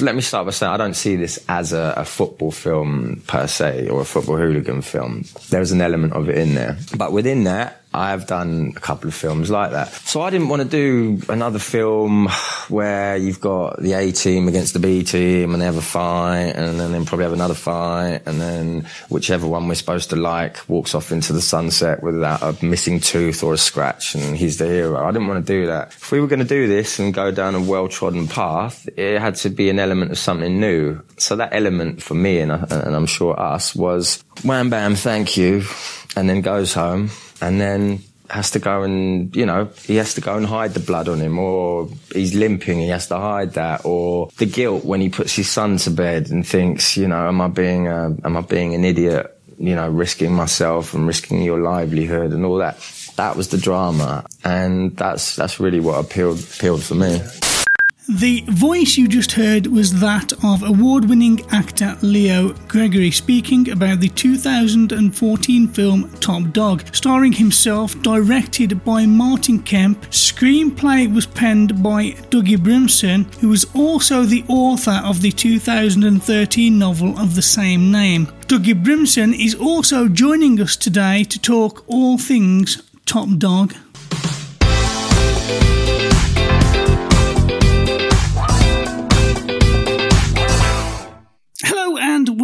Let me start by saying I don't see this as a, a, football film per se or a football hooligan film. There's an element of it in there. But within that, I've done a couple of films like that. So I didn't want to do another film where you've got the A team against the B team and they have a fight and then, probably have another fight and then whichever one we're supposed to like walks off into the sunset without a missing tooth or a scratch and he's the hero. I didn't want to do that. If we were going to do this and go down a well-trodden path, it had to be an element of something new. So that element for me and, and I'm sure us was wham bam, thank you, and then goes home and then has to go and, you know, he has to go and hide the blood on him or he's limping, he has to hide that or the guilt when he puts his son to bed and thinks, you know, am I being, a, am I being an idiot? You know, risking myself and risking your livelihood and all that. That was the drama. And that's, that's really what appealed, appealed for me. The voice you just heard was that of award winning actor Leo Gregory speaking about the 2014 film Top Dog, starring himself, directed by Martin Kemp. Screenplay was penned by Dougie Brimson, who was also the author of the 2013 novel of the same name. Dougie Brimson is also joining us today to talk all things Top Dog.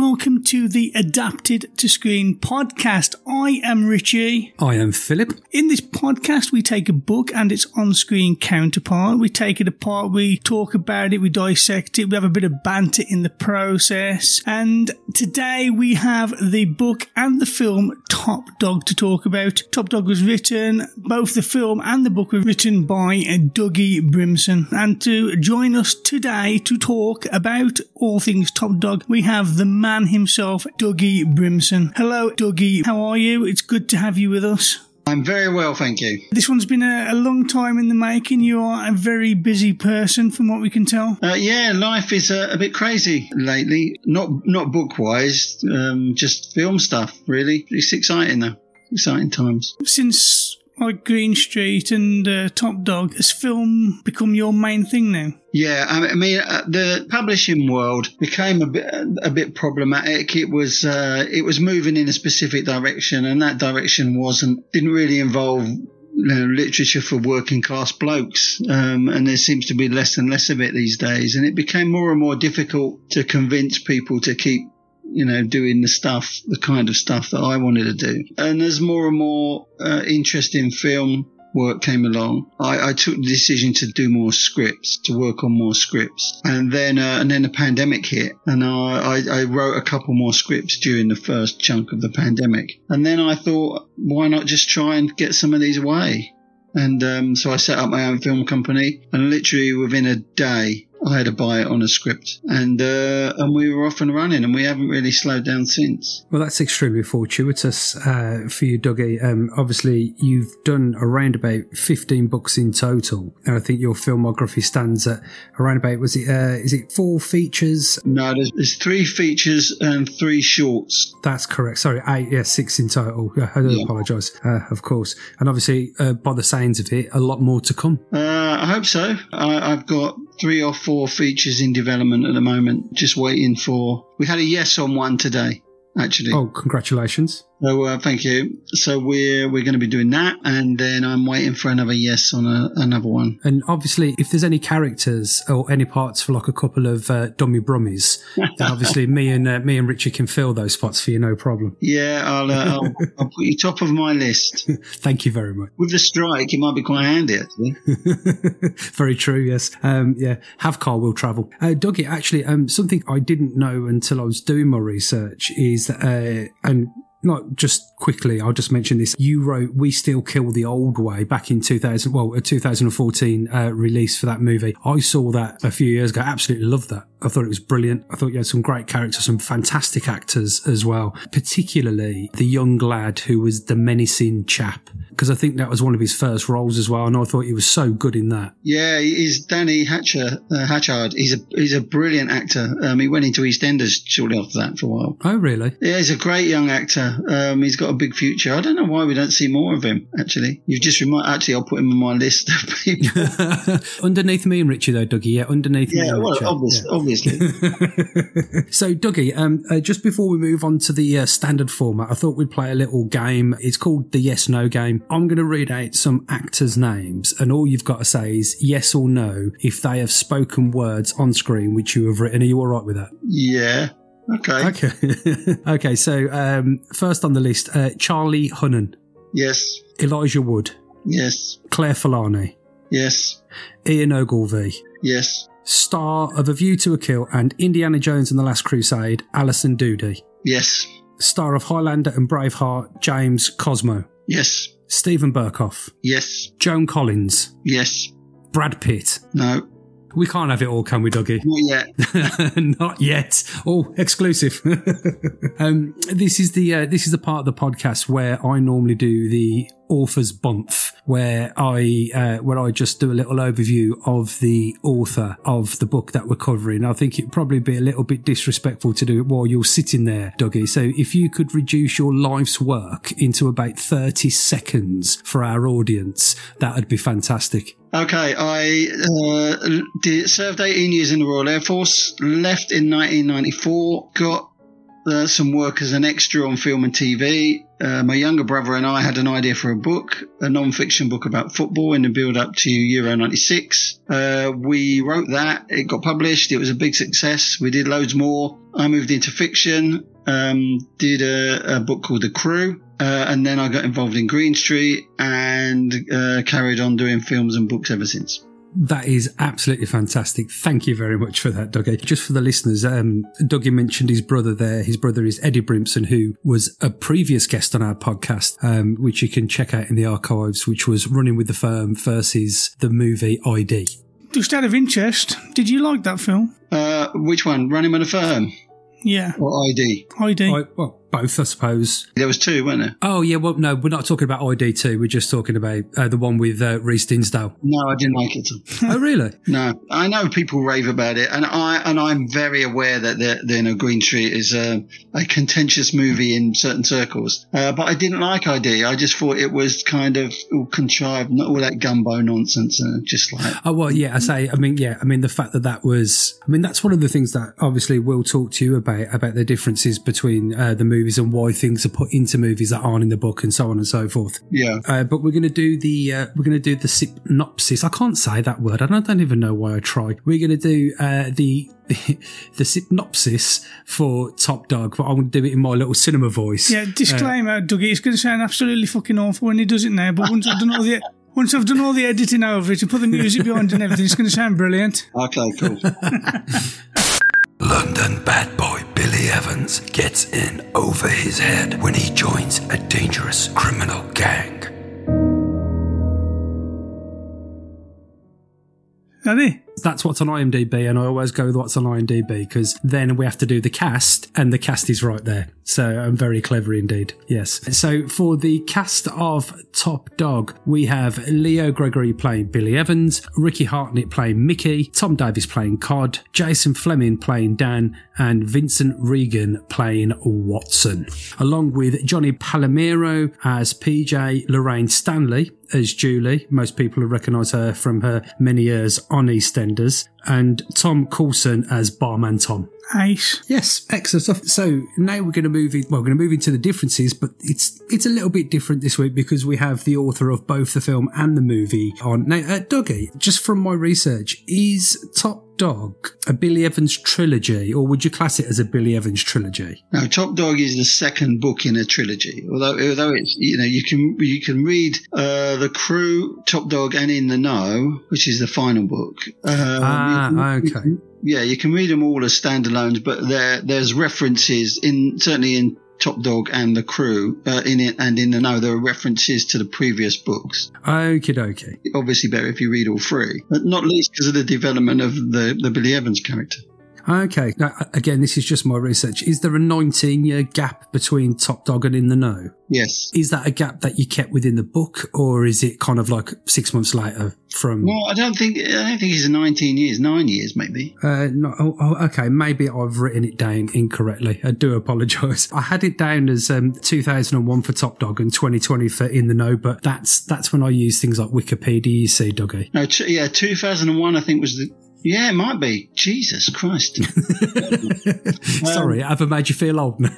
Welcome to the Adapted to Screen podcast. I am Richie. I am Philip. In this podcast, we take a book and its on screen counterpart. We take it apart, we talk about it, we dissect it, we have a bit of banter in the process. And today we have the book and the film Top Dog to talk about. Top Dog was written, both the film and the book were written by Dougie Brimson. And to join us today to talk about all things Top Dog, we have the man himself, Dougie Brimson. Hello, Dougie. How are you? It's good to have you with us. I'm very well, thank you. This one's been a, a, long time in the making. You are a very busy person, from what we can tell. Uh, yeah, life is a, a, bit crazy lately. Not not book wise, um, just film stuff. Really, it's exciting though. Exciting times. Since like Green Street and uh, Top Dog, has film become your main thing now? Yeah, I mean, uh, the publishing world became a bit a bit problematic. It was uh, it was moving in a specific direction, and that direction wasn't didn't really involve you know, literature for working class blokes, um, and there seems to be less and less of it these days. And it became more and more difficult to convince people to keep you know, doing the stuff, the kind of stuff that I wanted to do. And as more and more uh, interest in film work came along, I, I, took the decision to do more scripts, to work on more scripts, and then uh, and then the pandemic hit, and I, I, I, wrote a couple more scripts during the first chunk of the pandemic, and then I thought, why not just try and get some of these away? And um, so I set up my own film company, and literally within a day, I had to buy it on a script, and uh, and we were off and running, and we haven't really slowed down since. Well, that's extremely fortuitous uh, for you, Dougie. Um, obviously, you've done around about fifteen books in total, and I think your filmography stands at around about was it uh, is it four features? No, there's, there's, three features and three shorts. That's correct. Sorry, eight, yeah, six in total. I do yeah. apologise, uh, of course, and obviously, uh, by the signs of it, a lot more to come. Uh, I hope so. I, I've got three or four features in development at the moment, just waiting for. We had a yes on one today, actually. Oh, congratulations. So uh, thank you. So we're we're going to be doing that, and then I'm waiting for another yes on a, another one. And obviously, if there's any characters or any parts for like a couple of uh, dummy brummies, then obviously me and uh, me and Richard can fill those spots for you, no problem. Yeah, I'll, uh, I'll, I'll put you top of my list. Thank you very much. With the strike, it might be quite handy actually. very true. Yes. Um, yeah. Have car will travel. Uh, Dougie, actually, um, something I didn't know until I was doing my research is that, uh, and not just quickly, I'll just mention this. You wrote "We Still Kill the Old Way" back in 2000, well, a 2014 uh, release for that movie. I saw that a few years ago. Absolutely loved that. I thought it was brilliant. I thought you had some great characters, some fantastic actors as well. Particularly the young lad who was the menacing chap because I think that was one of his first roles as well, and I thought he was so good in that. Yeah, he's Danny Hatcher, uh, Hatchard. He's a he's a brilliant actor. Um, he went into EastEnders shortly after that for a while. Oh, really? Yeah, he's a great young actor. Um, he's got a big future. I don't know why we don't see more of him. Actually, you've just remind. Actually, I'll put him on my list of people. underneath me and Richie, though, Dougie. Yeah, underneath me yeah, and well, Richie. obvious, obviously. So, Dougie, um, uh, just before we move on to the uh, standard format, I thought we'd play a little game. It's called the yes no game. I'm going to read out some actors' names, and all you've got to say is yes or no if they have spoken words on screen which you have written. Are you all right with that? yeah. Okay. Okay. okay, so um, first on the list uh, Charlie Hunnam, Yes. Elijah Wood, Yes. Claire Filani, Yes. Ian Ogilvy, Yes. star of A View to a Kill and Indiana Jones and the Last Crusade, Alison Doody. Yes. star of Highlander and Braveheart, James Cosmo, Yes. Steven Berkoff, Yes. Joan Collins, Yes. Brad Pitt. No. We can't have it all, can we, Dougie? Not yet. Not yet. Oh, exclusive. um, this is the uh, this is the part of the podcast where I normally do the author's bump, where I uh, where I just do a little overview of the author of the book that we're covering. I think it'd probably be a little bit disrespectful to do it while you're sitting there, Dougie. So if you could reduce your life's work into about thirty seconds for our audience, that would be fantastic. Okay, I uh, did, served 18 years in the Royal Air Force, left in 1994, got uh, some work as an extra on film and TV. Uh, my younger brother and I had an idea for a book, a non-fiction book about football in the build-up to Euro 96. Uh, we wrote that, it got published, it was a big success. We did loads more. I moved into fiction, um, did a, a book called The Crew, uh, and then I got involved in Green Street and uh, carried on doing films and books ever since. That is absolutely fantastic. Thank you very much for that, Dougie. Just for the listeners, um, Dougie mentioned his brother there. His brother is Eddie Brimson, who was a previous guest on our podcast, um, which you can check out in the archives, which was Running with the Firm versus the movie ID. Just out of interest, did you like that film? Uh, which one? Running with the Firm Yeah, or ID? ID. I, well, both, I suppose. There was two, weren't there? Oh, yeah, well, no, we're not talking about ID2. We're just talking about uh, the one with uh, Reece Dinsdale. No, I didn't like it. oh, really? No, I know people rave about it, and I and I'm very aware that the, the you know, Green Street is a, a contentious movie in certain circles. Uh, but I didn't like ID. I just thought it was kind of all contrived, not all that gumbo nonsense, uh, just like Oh well, yeah. I say, I mean, yeah. I mean, the fact that that was, I mean, that's one of the things that obviously we'll talk to you about about the differences between uh, the movies and why things are put into movies that aren't in the book and so on and so forth. yeah. Uh, but we're going to do the uh, we're going to do the synopsis. I can't say that word. and I don't even know why I try. We're going to do uh, the. The synopsis for Top Dog, but I'm going to do it in my little cinema voice. yeah, disclaimer, Dougie. It's going to sound absolutely fucking awful when he does it now, but once I've done all the once I've done all the editing over it and put the music behind and everything, it's going to sound brilliant. Okay, cool. London bad boy Billy Evans gets in over his head when he joins a dangerous criminal gang. That's what's on IMDb, and I always go with what's on IMDb because then we have to do the cast, and the cast is right there. So I'm very clever indeed. Yes. So for the cast of Top Dog, we have Leo Gregory playing Billy Evans, Ricci Harnett playing Mickey, Tom Davis playing Cod, Jason Flemyng playing Dan, and Vincent Regan playing Watson, along with Johnny Palomero as PJ, Lorraine Stanley as Julie. Most people will recognise her from her many years on EastEnders, and Tom Coulson as Barman Tom. Ace. Yes, excellent stuff. So now we're going to move in. Well, we're going to move into the differences, but it's it's a little bit different this week because we have the author of both the film and the movie on. Now, uh, Dougie, just from my research, is Top Dog a Billy Evans trilogy, or would you class it as a Billy Evans trilogy? Now, Top Dog is the second book in a trilogy. Although, although it's you know you can you can read uh, the Crew, Top Dog, and In the Know, which is the final book. Um, Ah, you okay. Yeah, you can read them all as standalones, but there there's references in certainly in Top Dog and the Crew uh, in it and in the Know there are references to the previous books. Okie okay. Obviously, better if you read all three, but not least because of the development of the the Billy Evans character. Okay. Now, again, this is just my research. Is there a 19 year gap between Top Dog and In the Know? Yes. Is that a gap that you kept within the book, or is it kind of like six months later from? No, I don't think. I don't think it's 19 years. Nine years, maybe. Uh, no, oh, oh, okay, maybe I've written it down incorrectly. I do apologise. I had it down as um, 2001 for Top Dog and 2020 for In the Know, but that's that's when I use things like Wikipedia. You see, Dougie. No, t- yeah, 2001. I think was the. Yeah, it might be. Jesus Christ. Sorry, I have I made you feel old now?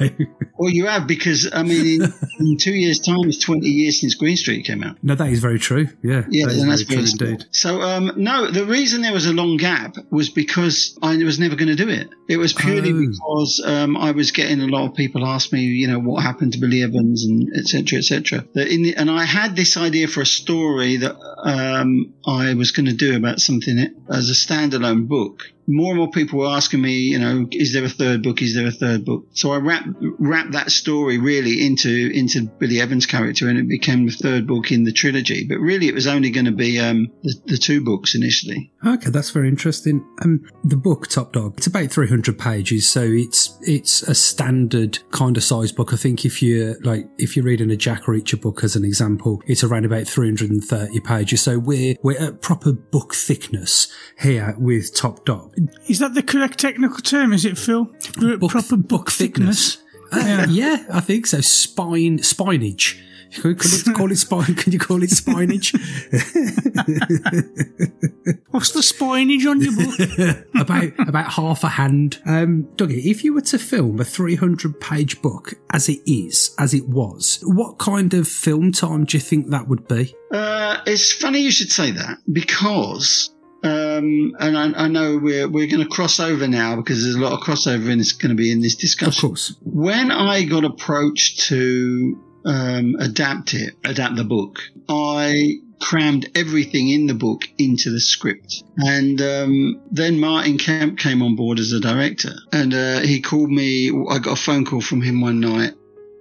Well, you have because I mean, in, in two years' time, it's 20 years since Green Street came out. no, that is very true. Yeah, Yeah, that that's very true indeed. So, um, no, the reason there was a long gap was because I was never going to do it. It was purely Oh. because um, I was getting a lot of people ask me, you know, what happened to Billy Evans and et cetera, et cetera. That in the, and I had this idea for a story that um, I was going to do about something as a standalone book. More and more people were asking me, you know, is there a third book? Is there a third book? So I wrapped that story really into into Billy Evans' character, and it became the third book in the trilogy. But really, it was only going to be um, the, the two books initially. Okay, that's very interesting. Um, the book Top Dog, it's about 300 pages, so it's it's a standard kind of size book. I think if you're like, if you're reading a Jack Reacher book as an example, it's around about 330 pages. So we're we're at proper book thickness here with Top Dog. Is that the correct technical term? Is it, Phil? Book- proper book, thickness. Uh, yeah, I think so. Spine spinage. Could, could you call it spine? Can you call it spinage? What's the spinage on your book? about about half a hand. Um, Dougie, if you were to film a 300 page book as it is, as it was, what kind of film time do you think that would be? Uh, it's funny you should say that because, um, and I, I know we're we're going to cross over now because there's a lot of crossover and it's going to be in this discussion. Of course. When I got approached to um, adapt it, adapt the book, I crammed everything in the book into the script. And um, then Martin Kemp came on board as a director, and uh, he called me. I got a phone call from him one night.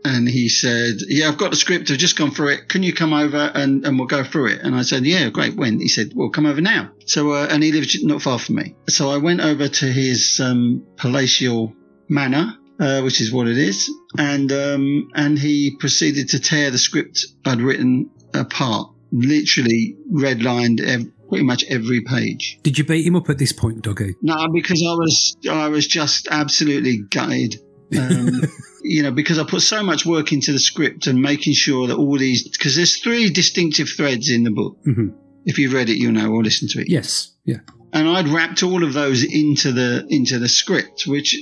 And he said, "Yeah, I've got the script. I've just gone through it. Can you come over and, and we'll go through it?" And I said, "Yeah, great. When?" He said, "Well, come over now." So, uh, and he lives not far from me. So I went over to his um, palatial manor, uh, which is what it is, and um, and he proceeded to tear the script I'd written apart, literally redlined ev- pretty much every page. Did you beat him up at this point, Dougie? No, because I was I was just absolutely gutted. Um, you know, because I put so much work into the script and making sure that all these because there's three distinctive threads in the book. Mhm. If you've read it, you'll know or listen to it. Yes. Yeah. And I'd wrapped all of those into the into the script, which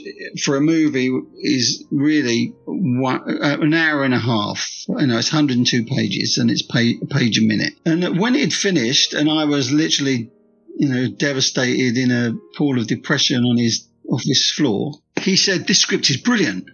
for a movie is really one, uh, an hour and a half. You know, it's 102 pages and it's page, a page a minute. And when it had finished, and I was literally, you know, devastated in a pool of depression on his office floor, he said, "This script is brilliant."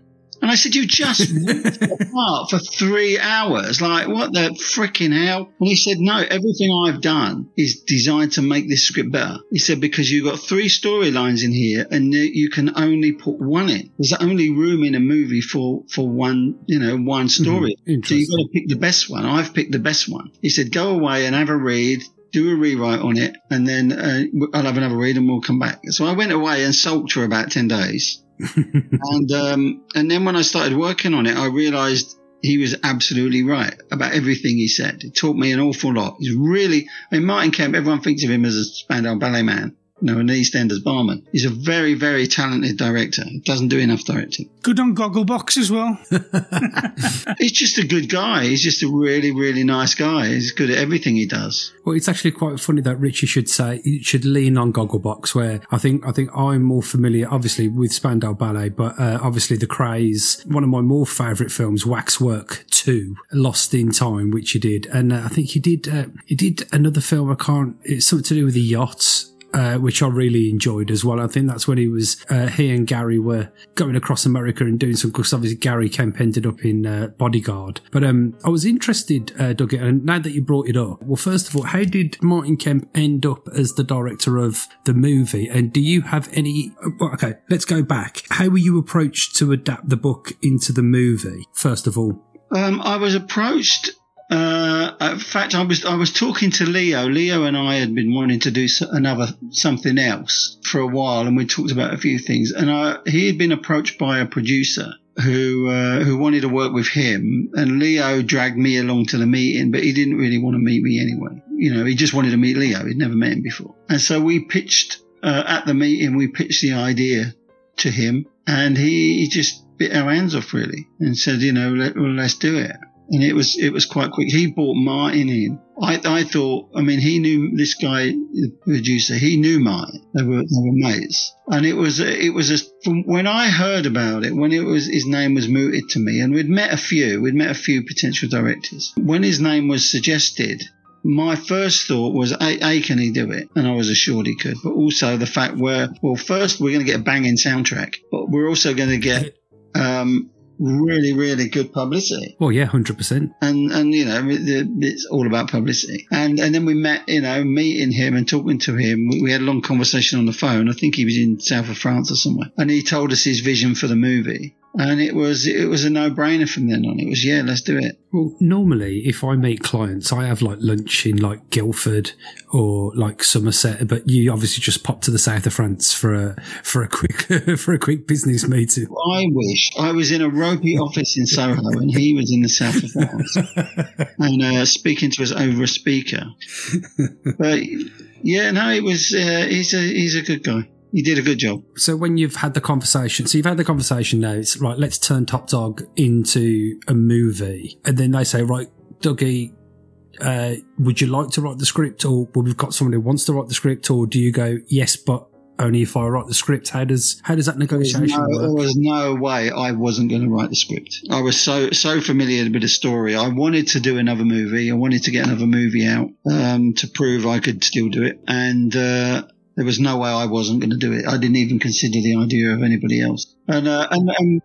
And I said, "You just ripped apart for three hours. Like, what the freaking hell?" And he said, "No, everything I've done is designed to make this script better." He said, "Because you've got three storylines in here, and you can only put one in. There's only room in a movie for for one, you know, one story. So you've got to pick the best one. I've picked the best one." He said, "Go away and have a read." Do a rewrite on it, and then uh, I'll have another read, and we'll come back. So I went away and sulked for about ten days and um, and then when I started working on it, I realised he was absolutely right about everything he said. It taught me an awful lot. He's really, I mean, Martin Kemp. Everyone thinks of him as a Spandau ballet man, you know, an EastEnders barman. He's a very, very talented director. He doesn't do enough directing. Good on Gogglebox as well. He's just a good guy. He's just a really, really nice guy. He's good at everything he does. Well, it's actually quite funny that Richie should say he should lean on Gogglebox, where I think I think I'm more familiar, obviously, with Spandau Ballet, but uh, obviously the craze. One of my more favourite films, Waxwork Two, Lost in Time, which he did, and uh, I think he did uh, he did another film. I can't. It's something to do with the yachts. Uh, which I really enjoyed as well. I think that's when he was, uh, he and Gary were going across America and doing some, because obviously Gary Kemp ended up in uh, Bodyguard. But um, I was interested, uh, Doug, and now that you brought it up, well, first of all, how did Martin Kemp end up as the director of the movie? And do you have any, uh, well, okay, let's go back. How were you approached to adapt the book into the movie, first of all? Um, I was approached Uh, in fact, I was I was talking to Leo. Leo and I had been wanting to do another something else for a while, and we talked about a few things. And I, he had been approached by a producer who uh, who wanted to work with him, and Leo dragged me along to the meeting, but he didn't really want to meet me anyway. You know, he just wanted to meet Leo. He'd never met him before, and so we pitched uh, at the meeting. We pitched the idea to him, and he, he just bit our hands off really, and said, you know, Let, well, let's do it and it was it was quite quick. He brought Martin in. I, I thought, I mean, he knew this guy, the producer. He knew Martin. They were they were mates, and it was it was a, from when I heard about it, when it was his name was mooted to me, and we'd met a few, we'd met a few potential directors. When his name was suggested, my first thought was, a, a, can he do it? And I was assured he could. But also the fact where, well, first we're going to get a banging soundtrack, but we're also going to get um, really, really good publicity. Well, yeah, hundred percent. And and you know, it's all about publicity. And and then we met, you know, meeting him and talking to him. We, we had a long conversation on the phone. I think he was in south of France or somewhere, and he told us his vision for the movie and it was it was a no brainer from then on. It was yeah, let's do it. Well, normally if I meet clients, I have like lunch in like Guildford or like Somerset, but you obviously just pop to the south of France for a for a quick for a quick business meeting. I wish I was in a ropey office in Soho and he was in the south of France and uh, speaking to us over a speaker. But yeah, no, it was uh, he's a he's a good guy you did a good job. So when you've had the conversation, so you've had the conversation now, it's right, let's turn Top Dog into a movie. And then they say, right, Dougie, uh, would you like to write the script or well, we've got someone who wants to write the script or do you go, yes, but only if I write the script. How does how does that negotiation no, work? There was no way I wasn't going to write the script. I was so so familiar with the story. I wanted to do another movie. I wanted to get another movie out um, to prove I could still do it. And uh, there was no way I wasn't going to do it. I didn't even consider the idea of anybody else. And, uh, and, and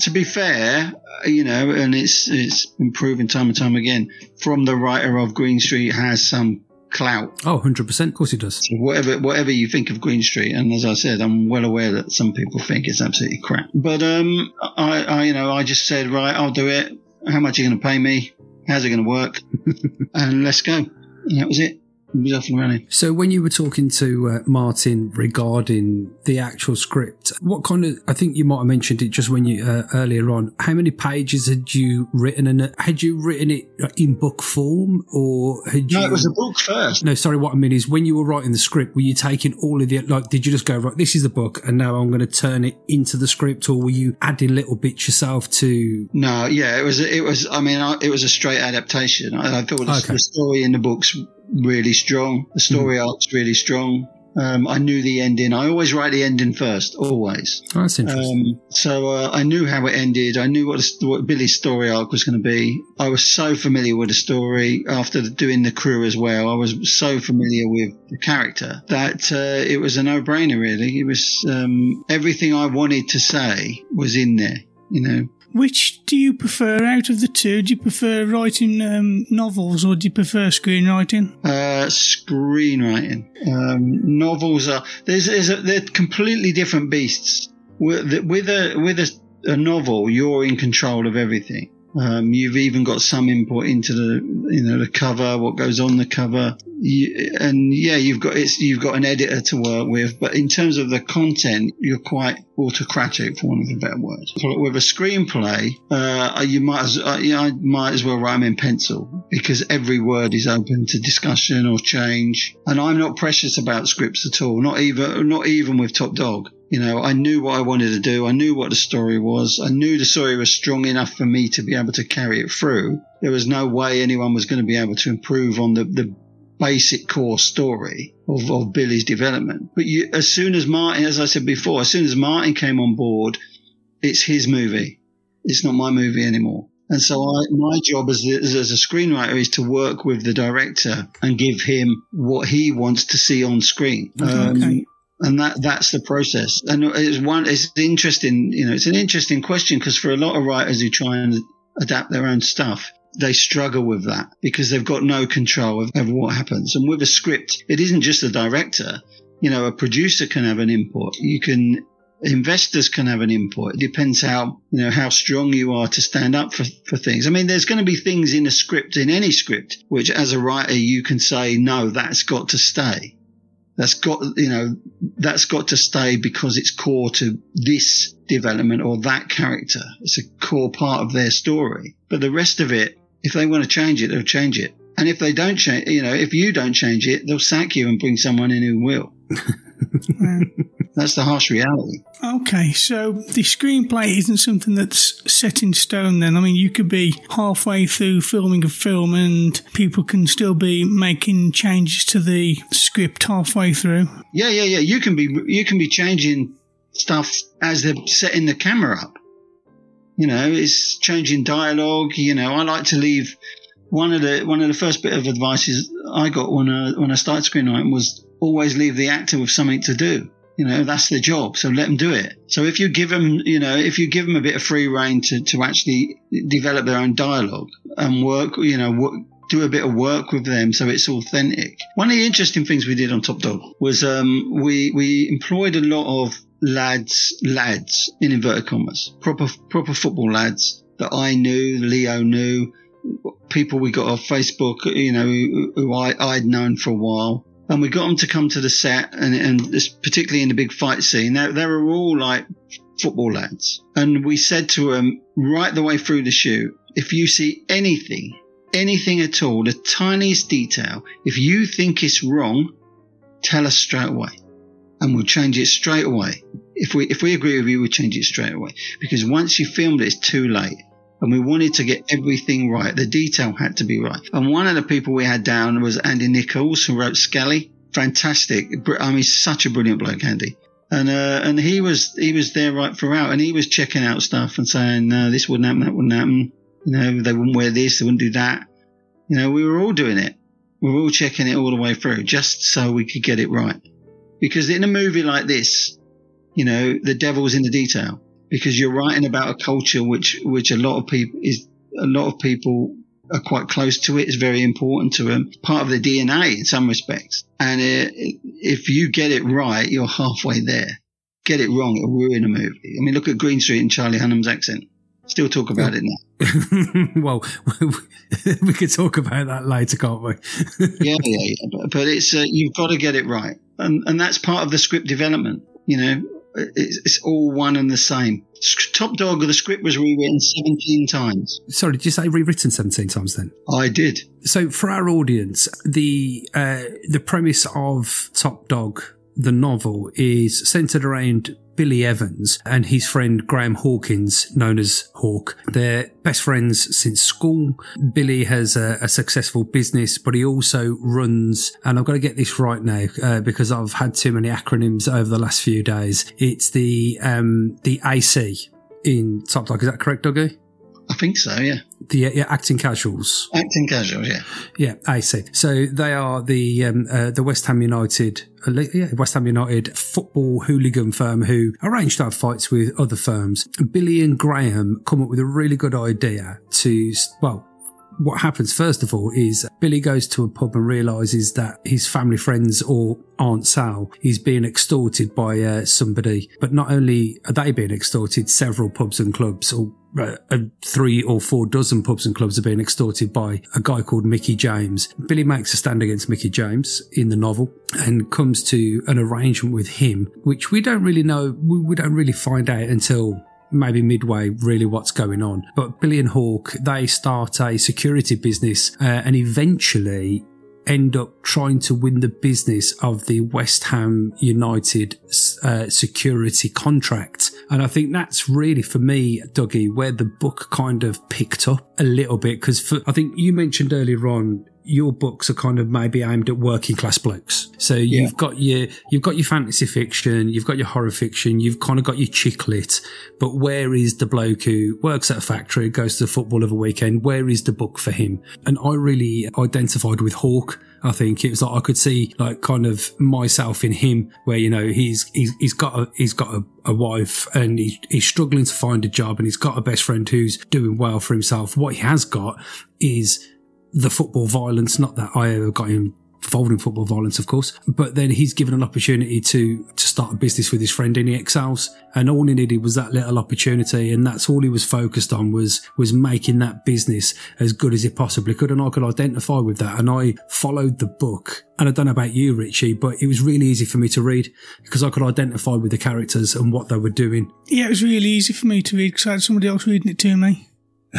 to be fair, you know, and it's it's been proven time and time again from the writer of Green Street has some clout. Oh, 100%. Of course he does. So whatever, whatever you think of Green Street, and as I said, I'm well aware that some people think it's absolutely crap. But, um, I, I, you know, I just said, right, I'll do it. How much are you going to pay me? How's it going to work? and let's go. And that was it off and running. So when you were talking to uh, Martin regarding the actual script, what kind of? I think you might have mentioned it just when you uh, earlier on. How many pages had you written, and had you written it in book form, or had you? No, it was a book first. No, sorry. What I mean is, when you were writing the script, were you taking all of the like? Did you just go right? This is the book, and now I'm going to turn it into the script, or were you adding little bits yourself to? No, yeah, it was. It was. I mean, I, it was a straight adaptation. I, I thought okay. the story in the books really strong. The story mm. arc's really strong. Um, I knew the ending. I always write the ending first, always. Oh, that's interesting. Um, so uh, I knew how it ended. I knew what, the, what Billy's story arc was going to be. I was so familiar with the story after doing the crew as well. I was so familiar with the character that uh, it was a no-brainer. Really, it was um, everything I wanted to say was in there. You know, which do you prefer out of the two? Do you prefer writing um, novels or do you prefer screenwriting? Uh, screenwriting. Um, novels are there's, there's a, they're completely different beasts. With, with a with a, a novel, you're in control of everything. Um, you've even got some input into the, you know, the cover, what goes on the cover, you, and yeah, you've got it's you've got an editor to work with. But in terms of the content, you're quite autocratic, for want of a better word. With a screenplay, uh, you might as uh, yeah, I might as well write in pencil because every word is open to discussion or change. And I'm not precious about scripts at all, not even not even with Top Dog. You know, I knew what I wanted to do. I knew what the story was. I knew the story was strong enough for me to be able to carry it through. There was no way anyone was going to be able to improve on the, the basic core story of, of Billy's development. But you, as soon as Martin, as I said before, as soon as Martin came on board, it's his movie. It's not my movie anymore. And so I, my job as, as, as, a screenwriter is to work with the director and give him what he wants to see on screen. Um, okay and that that's the process. And it's one. It's interesting. You know, it's an interesting question because for a lot of writers who try and adapt their own stuff, they struggle with that because they've got no control of, of what happens. And with a script, it isn't just the director. You know, a producer can have an input. You can investors can have an input. It depends how you know how strong you are to stand up for, for things. I mean, there's going to be things in a script, in any script, which as a writer you can say, no, that's got to stay. That's got you know that's got to stay because it's core to this development or that character. It's a core part of their story. But the rest of it, if they want to change it, they'll change it. And if they don't change, you know, if you don't change it, they'll sack you and bring someone in who will. That's the harsh reality. Okay, so the screenplay isn't something that's set in stone then. I mean, you could be halfway through filming a film and people can still be making changes to the script halfway through. Yeah, yeah, yeah. You can be you can be changing stuff as they're setting the camera up. You know, it's changing dialogue. You know, I like to leave one of the one of the first bit of advice I got when I when I started screenwriting was always leave the actor with something to do. You know, that's their job. So let them do it. So if you give them, you know, if you give them a bit of free reign to, to actually develop their own dialogue and work, you know, work, do a bit of work with them so it's authentic. One of the interesting things we did on Top Dog was um, we we employed a lot of lads lads in inverted commas proper proper football lads that I knew Leo knew people we got off Facebook you know who, who I, I'd known for a while and we got them to come to the set, and, and this, particularly in the big fight scene, they, they were all like football lads. And we said to them right the way through the shoot, if you see anything, anything at all, the tiniest detail, if you think it's wrong, tell us straight away. And we'll change it straight away. If we if we agree with you, we'll change it straight away. Because once you filmed it, it's too late and we wanted to get everything right. The detail had to be right. And one of the people we had down was Andy Nicholls, who wrote Scally. Fantastic. I mean, such a brilliant bloke, Andy. And uh, and he was he was there right throughout, and he was checking out stuff and saying, no, this wouldn't happen, that wouldn't happen. You know, they wouldn't wear this, they wouldn't do that. You know, we were all doing it. We were all checking it all the way through, just so we could get it right. Because in a movie like this, you know, the devil's in the detail because you're writing about a culture which which a lot of people is a lot of people are quite close to it. It's very important to them, part of the DNA in some respects. And it, if you get it right, you're halfway there. Get it wrong, it'll ruin a movie. I mean, look at Green Street and Charlie Hunnam's accent. Still talk about it now. well, we could talk about that later, can't we? yeah, yeah, yeah. But, but it's uh, you've got to get it right, and and that's part of the script development. You know, it's, it's all one and the same. Top Dog, the script was rewritten 17 times. Sorry, did you say rewritten 17 times then? I did. So for our audience, the uh, the premise of Top Dog, the novel, is centered around Billy Evans and his friend Graham Hawkins, known as Hawk. They're best friends since school. Billy has a, a successful business, but he also runs, and I've got to get this right now uh, because I've had too many acronyms over the last few days. It's the um, the AC in Top Dog. Is that correct, Dougie? I think so, yeah. The yeah, acting casuals. Acting casuals, yeah. Yeah, I see. So they are the um, uh, the West Ham United, uh, yeah, West Ham United football hooligan firm who arranged to have fights with other firms. Billy and Graham come up with a really good idea to well what happens first of all is Billy goes to a pub and realizes that his family friends or Aunt Sal is being extorted by uh, somebody. But not only are they being extorted, several pubs and clubs or uh, three or four dozen pubs and clubs are being extorted by a guy called Mickey James. Billy makes a stand against Mickey James in the novel and comes to an arrangement with him, which we don't really know, we don't really find out until maybe midway really what's going on. But Billy and Hawk, they start a security business uh, and eventually end up trying to win the business of the West Ham United uh, security contract. And I think that's really for me, Dougie, where the book kind of picked up a little bit. Because I think you mentioned earlier on, your books are kind of maybe aimed at working class blokes. So you've yeah. got your you've got your fantasy fiction, you've got your horror fiction, you've kind of got your chick lit. But where is the bloke who works at a factory, goes to the football of a weekend? Where is the book for him? And I really identified with Hawk. I think it was like I could see like kind of myself in him, where you know he's he's, he's got a he's got a, a wife and he, he's struggling to find a job, and he's got a best friend who's doing well for himself. What he has got is the football violence. Not that I ever got involved in football violence, of course. But then he's given an opportunity to to start a business with his friend, and he excels. And all he needed was that little opportunity, and that's all he was focused on was was making that business as good as it possibly could. And I could identify with that, and I followed the book. And I don't know about you, Richie, but it was really easy for me to read because I could identify with the characters and what they were doing. Yeah, it was really easy for me to read because I had somebody else reading it to me.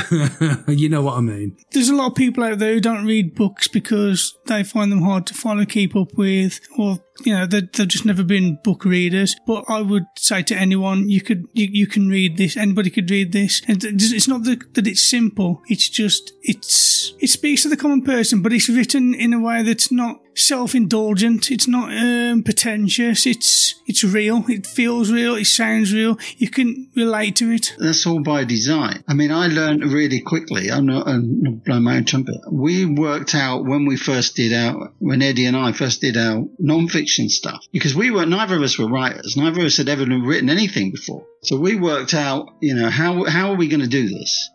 you know what I mean. There's a lot of people out there who don't read books because they find them hard to follow, keep up with, or you know they've just never been book readers. But I would say to anyone, you could you, you can read this. Anybody could read this, and it's not that, that it's simple. It's just it's it speaks to the common person, but it's written in a way that's not self-indulgent. It's not um, pretentious. It's it's real. It feels real. It sounds real. You can relate to it. That's all by design. I mean, I learned really quickly. I'm not, I'm not blowing my own trumpet. We worked out when we first did our when Eddie and I first did our non-fiction stuff because we were neither of us were writers. Neither of us had ever written anything before. So we worked out, you know, how how are we going to do this?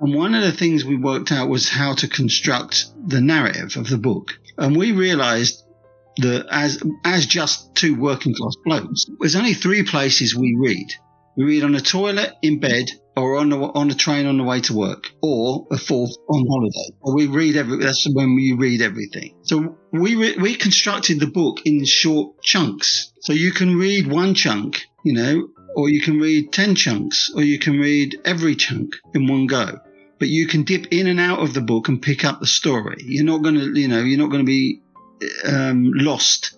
And one of the things we worked out was how to construct the narrative of the book. And we realized that as, as just two working class blokes, there's only three places we read. We read on the toilet, in bed, or on the, on the train on the way to work, or a fourth on holiday. We read every, that's when we read everything. So we, re, we constructed the book in short chunks. So you can read one chunk, you know, or you can read 10 chunks, or you can read every chunk in one go. But you can dip in and out of the book and pick up the story. You're not going to, you know, you're not to be um, lost.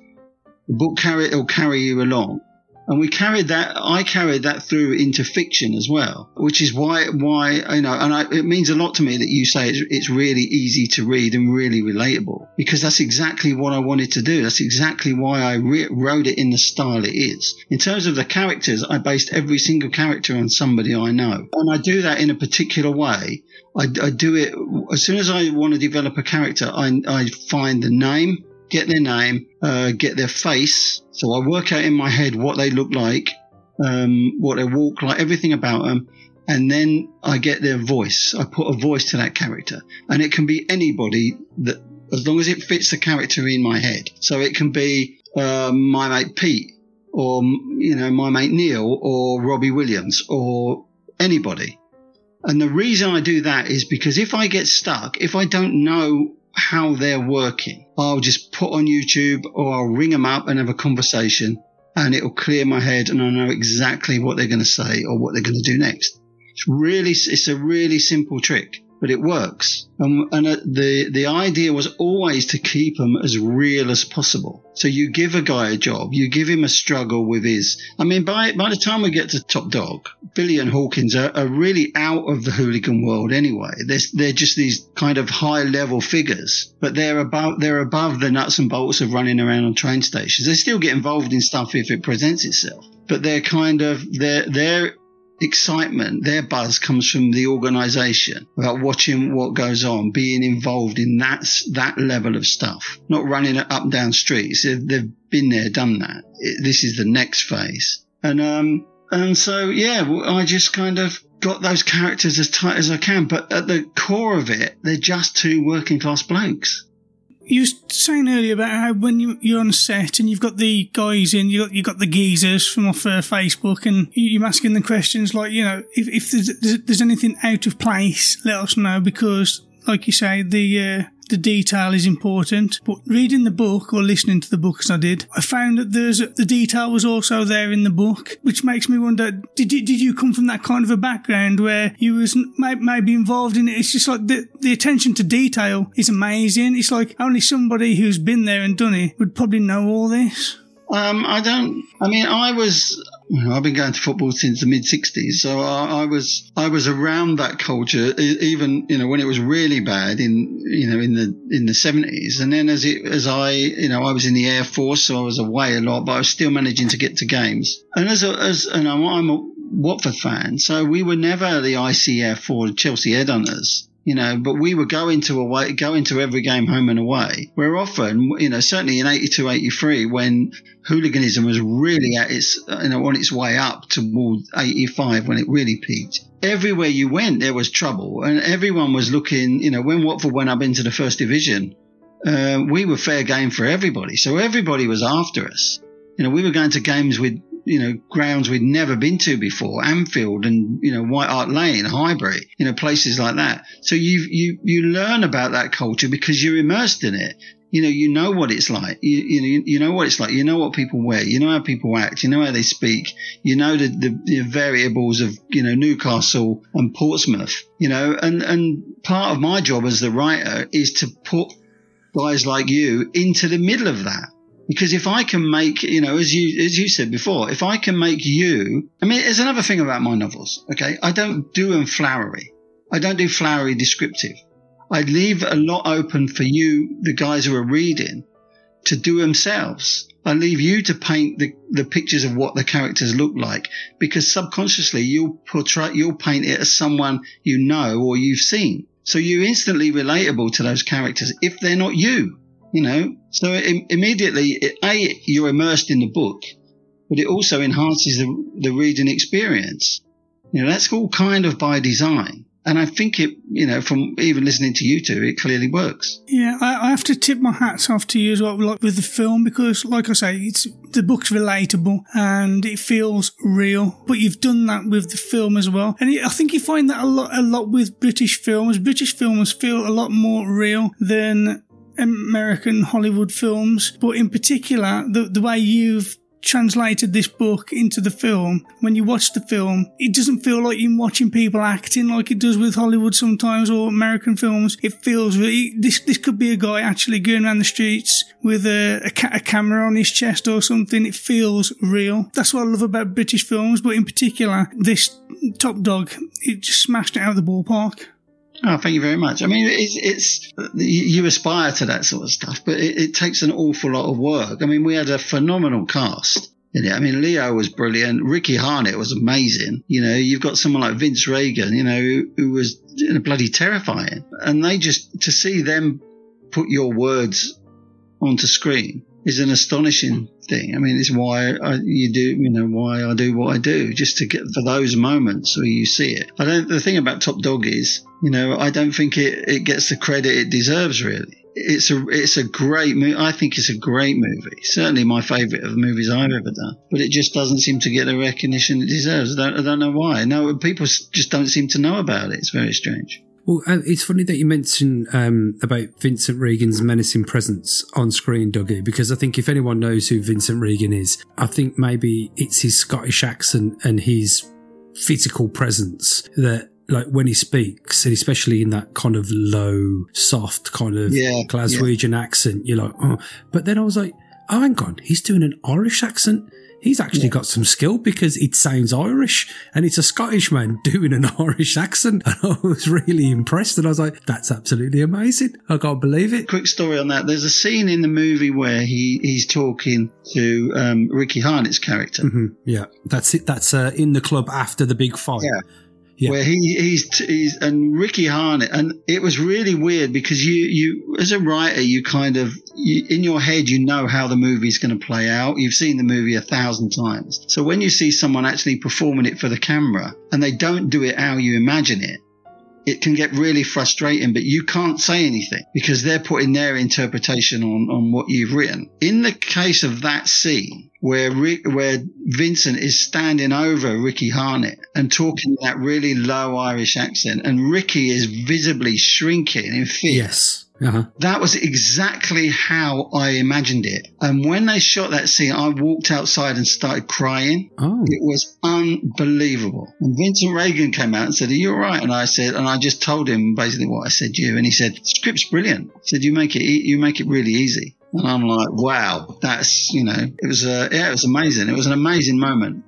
The book carry will carry you along. And we carried that, I carried that through into fiction as well, which is why, why, you know, and I, it means a lot to me that you say it's, it's really easy to read and really relatable because that's exactly what I wanted to do. That's exactly why I re- wrote it in the style it is. In terms of the characters, I based every single character on somebody I know. And I do that in a particular way. I, I do it as soon as I want to develop a character, I, I find the name, get their name, uh, get their face. So I work out in my head what they look like, um, what they walk like, everything about them. And then I get their voice. I put a voice to that character. And it can be anybody that, as long as it fits the character in my head. So it can be, uh, my mate Pete or, you know, my mate Neil or Robbie Williams or anybody. And the reason I do that is because if I get stuck, if I don't know how they're working. I'll just put on YouTube or I'll ring them up and have a conversation and it'll clear my head and I know exactly what they're going to say or what they're going to do next. It's really, it's a really simple trick but it works. And, and uh, the the idea was always to keep them as real as possible. So you give a guy a job, you give him a struggle with his. I mean, by by the time we get to Top Dog, Billy and Hawkins are, are really out of the hooligan world anyway. They're they're just these kind of high level figures, but they're above they're above the nuts and bolts of running around on train stations. They still get involved in stuff if it presents itself, but they're kind of they're they're excitement, their buzz comes from the organization about watching what goes on, being involved in that, that level of stuff, not running it up and down streets. They've, been there, done that. This is the next phase. And, um, and so, yeah, I just kind of got those characters as tight as I can, but at the core of it, they're just two working class blokes you were saying earlier about how when you, you're on set and you've got the guys in, you got you got the geezers from off uh, Facebook, and you're asking them questions like, you know, if, if there's, there's anything out of place, let us know because, like you say, the uh, the detail is important. But reading the book or listening to the book as I did, I found that there's the detail was also there in the book, which makes me wonder: did you, did you come from that kind of a background where you was maybe involved in it? It's just like the the attention to detail is amazing. It's like only somebody who's been there and done it would probably know all this. Um, I don't. I mean, I was I've been going to football since the mid '60s, so I, I, was I was around that culture even you know when it was really bad in you know in the in the '70s, and then as it as I you know I was in the Air Force, so I was away a lot, but I was still managing to get to games. And as a, as and I'm, I'm a Watford fan, so we were never the ICF or Chelsea Headhunters you know, but we were going to away, going to every game home and away. We're often, you know, certainly in 82, 83, when hooliganism was really at its, you know, on its way up towards 85 when it really peaked. Everywhere you went, there was trouble and everyone was looking, you know, when Watford went up into the first division, uh, we were fair game for everybody. So everybody was after us. You know, we were going to games with you know, grounds we'd never been to before, Anfield and, you know, White Hart Lane, Highbury, you know, places like that. So you, you, you learn about that culture because you're immersed in it. You know, you know what it's like. You, you know, you know what it's like. You know what people wear. You know how people act. You know how they speak. You know the, the, the variables of, you know, Newcastle and Portsmouth, you know, and, and part of my job as the writer is to put guys like you into the middle of that because if I can make, you know, as you as you said before, if I can make you, I mean, there's another thing about my novels. Okay, I don't do them flowery. I don't do flowery descriptive. I leave a lot open for you, the guys who are reading, to do themselves. I leave you to paint the, the pictures of what the characters look like because subconsciously you'll portray, you'll paint it as someone you know or you've seen. So you're instantly relatable to those characters if they're not you you know. So it, immediately, it, a you're immersed in the book, but it also enhances the, the reading experience. You know, that's all kind of by design. And I think it, you know, from even listening to you two, it clearly works. Yeah, I, I, have to tip my hats off to you as well, like with the film, because, like I say, it's the book's relatable and it feels real. But you've done that with the film as well, and I think you find that a lot, a lot with British films. British films feel a lot more real than American Hollywood films, but in particular, the, the way you've translated this book into the film, when you watch the film, it doesn't feel like you're watching people acting like it does with Hollywood sometimes or American films. It feels really, this, this could be a guy actually going around the streets with a, a, ca- a camera on his chest or something. It feels real. That's what I love about British films, but in particular, this Top Dog, it just smashed it out of the ballpark. Oh, thank you very much. I mean, it's, it's you aspire to that sort of stuff, but it, it, takes an awful lot of work. I mean, we had a phenomenal cast. In it. I mean, Leo was brilliant. Ricci Harnett was amazing. You know, you've got someone like Vince Regan, you know, who, who was you know, bloody terrifying. And they just, to see them put your words onto screen is an astonishing thing. I mean, it's why I, you do, you know, why I do what I do, just to get for those moments where you see it. I don't. The thing about Top Dog is, you know, I don't think it, it gets the credit it deserves. Really, it's a it's a great movie. I think it's a great movie. Certainly my favourite of the movies I've ever done. But it just doesn't seem to get the recognition it deserves. I don't, I don't know why. No, people just don't seem to know about it. It's very strange. Well, uh, it's funny that you mentioned um, about Vincent Regan's menacing presence on screen, Dougie, because I think if anyone knows who Vincent Regan is, I think maybe it's his Scottish accent and his physical presence that like when he speaks, and especially in that kind of low, soft kind of yeah, Glaswegian yeah. accent, you're like, oh. But then I was like, oh, hang on, he's doing an Irish accent he's actually yeah. got some skill because it sounds Irish and it's a Scottish man doing an Irish accent. And I was really impressed. And I was like, that's absolutely amazing. I can't believe it. Quick story on that. There's a scene in the movie where he, he's talking to um, Ricci Harnett's character. Mm-hmm. Yeah. That's it. That's uh, in the club after the big fight. Yeah yeah. where he he's he's and Ricci Harnett, and it was really weird because you you as a writer you kind of you, in your head you know how the movie's going to play out. You've seen the movie a thousand times, so when you see someone actually performing it for the camera and they don't do it how you imagine it, it can get really frustrating, but you can't say anything because they're putting their interpretation on, on what you've written. In the case of that scene where Rick, where Vincent is standing over Ricci Harnett and talking that really low Irish accent and Ricci is visibly shrinking in fear. Yes. Uh-huh. That was exactly how I imagined it. And when they shot that scene, I walked outside and started crying. Oh. It was unbelievable. And Vincent Regan came out and said, Are you all right? And I said, and I just told him basically what I said to you. And he said, Script's brilliant. He said, You make it, you make it really easy. And I'm like, wow, that's, you know, it was, uh, yeah, it was amazing. It was an amazing moment.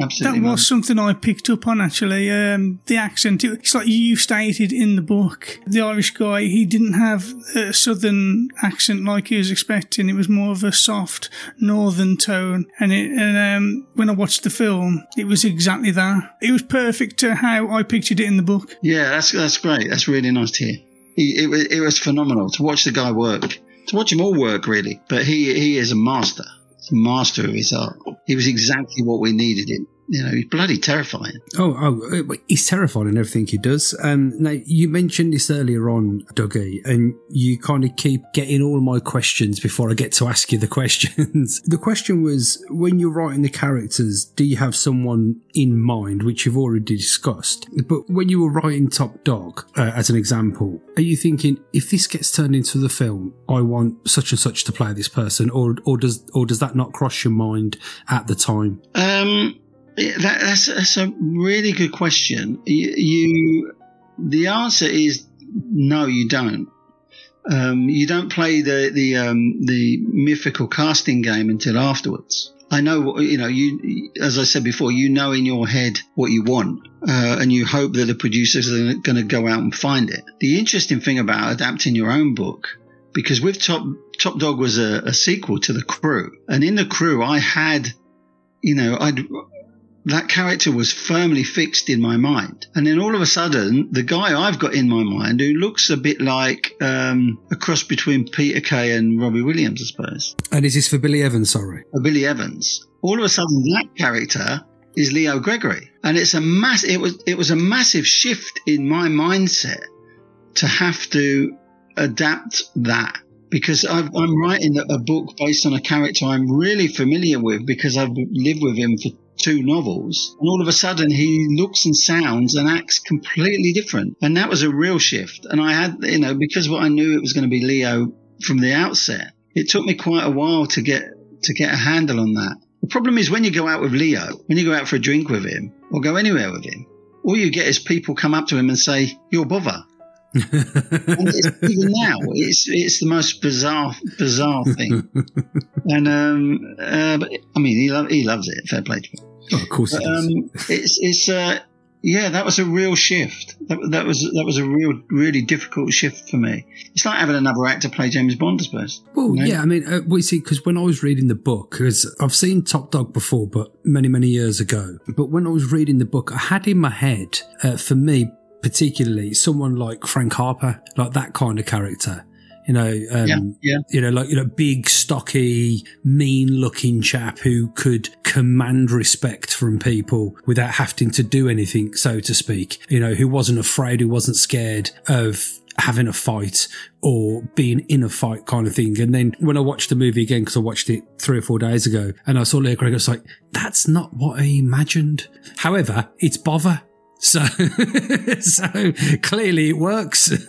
Absolutely. That was something I picked up on actually. Um, the accent, it's like you stated in the book. The Irish guy, he didn't have a southern accent like he was expecting. It was more of a soft northern tone. And, it, and um, when I watched the film, it was exactly that. It was perfect to how I pictured it in the book. Yeah, that's that's great. That's really nice to hear. It, it, it was phenomenal to watch the guy work. To watch him all work, really. But he he is a master master of his art. He was exactly what we needed him. You know, he's bloody terrifying. Oh, oh, uh, he's terrifying in everything he does. Um, now you mentioned this earlier on, Dougie, and you kind of keep getting all my questions before I get to ask you the questions. the question was, when you're writing the characters, do you have someone in mind, which you've already discussed? But when you were writing Top Dog, uh, as an example, are you thinking if this gets turned into the film, I want such and such to play this person, or or does or does that not cross your mind at the time? Um, that, that's that's a really good question. You, you the answer is no, you don't. Um, you don't play the the um, the mythical casting game until afterwards. I know, you know, you as I said before, you know in your head what you want, uh, and you hope that the producers are going to go out and find it. The interesting thing about adapting your own book, because with Top Top Dog was a, a sequel to the Crew, and in the Crew I had, you know, I'd that character was firmly fixed in my mind. And then all of a sudden, the guy I've got in my mind, who looks a bit like um, a cross between Peter Kay and Robbie Williams, I suppose, And is this for Billy Evans? Sorry. or Billy Evans, all of a sudden that character is Leo Gregory, and it's a mass. It was it was a massive shift in my mindset to have to adapt that because I've, I'm writing a book based on a character I'm really familiar with because I've lived with him for two novels and all of a sudden he looks and sounds and acts completely different. And that was a real shift. And I had you know because what I knew it was going to be Leo from the outset it took me quite a while to get to get a handle on that. The problem is when you go out with Leo when you go out for a drink with him or go anywhere with him all you get is people come up to him and say you're Bovver even now, it's it's the most bizarre bizarre thing. And um, uh, but I mean, he lo- he loves it. Fair play to him. Oh, of course But, um, it's it's uh, yeah, that was a real shift. That, that was that was a real really difficult shift for me. It's like having another actor play James Bond, I suppose. Well, you know? yeah, I mean, uh, well, you see, because when I was reading the book, because I've seen Top Dog before, but many, many years ago. But when I was reading the book, I had in my head, uh, for me particularly, someone like Frank Harper, like that kind of character. You know, um, Yeah, yeah. you know, like you know, big, stocky, mean-looking chap who could command respect from people without having to do anything, so to speak. You know, who wasn't afraid, who wasn't scared of having a fight or being in a fight kind of thing. And then when I watched the movie again, because I watched it three or four days ago, and I saw Leo Gregor, I was like, that's not what I imagined. However, it's Bovver. So, so clearly it works.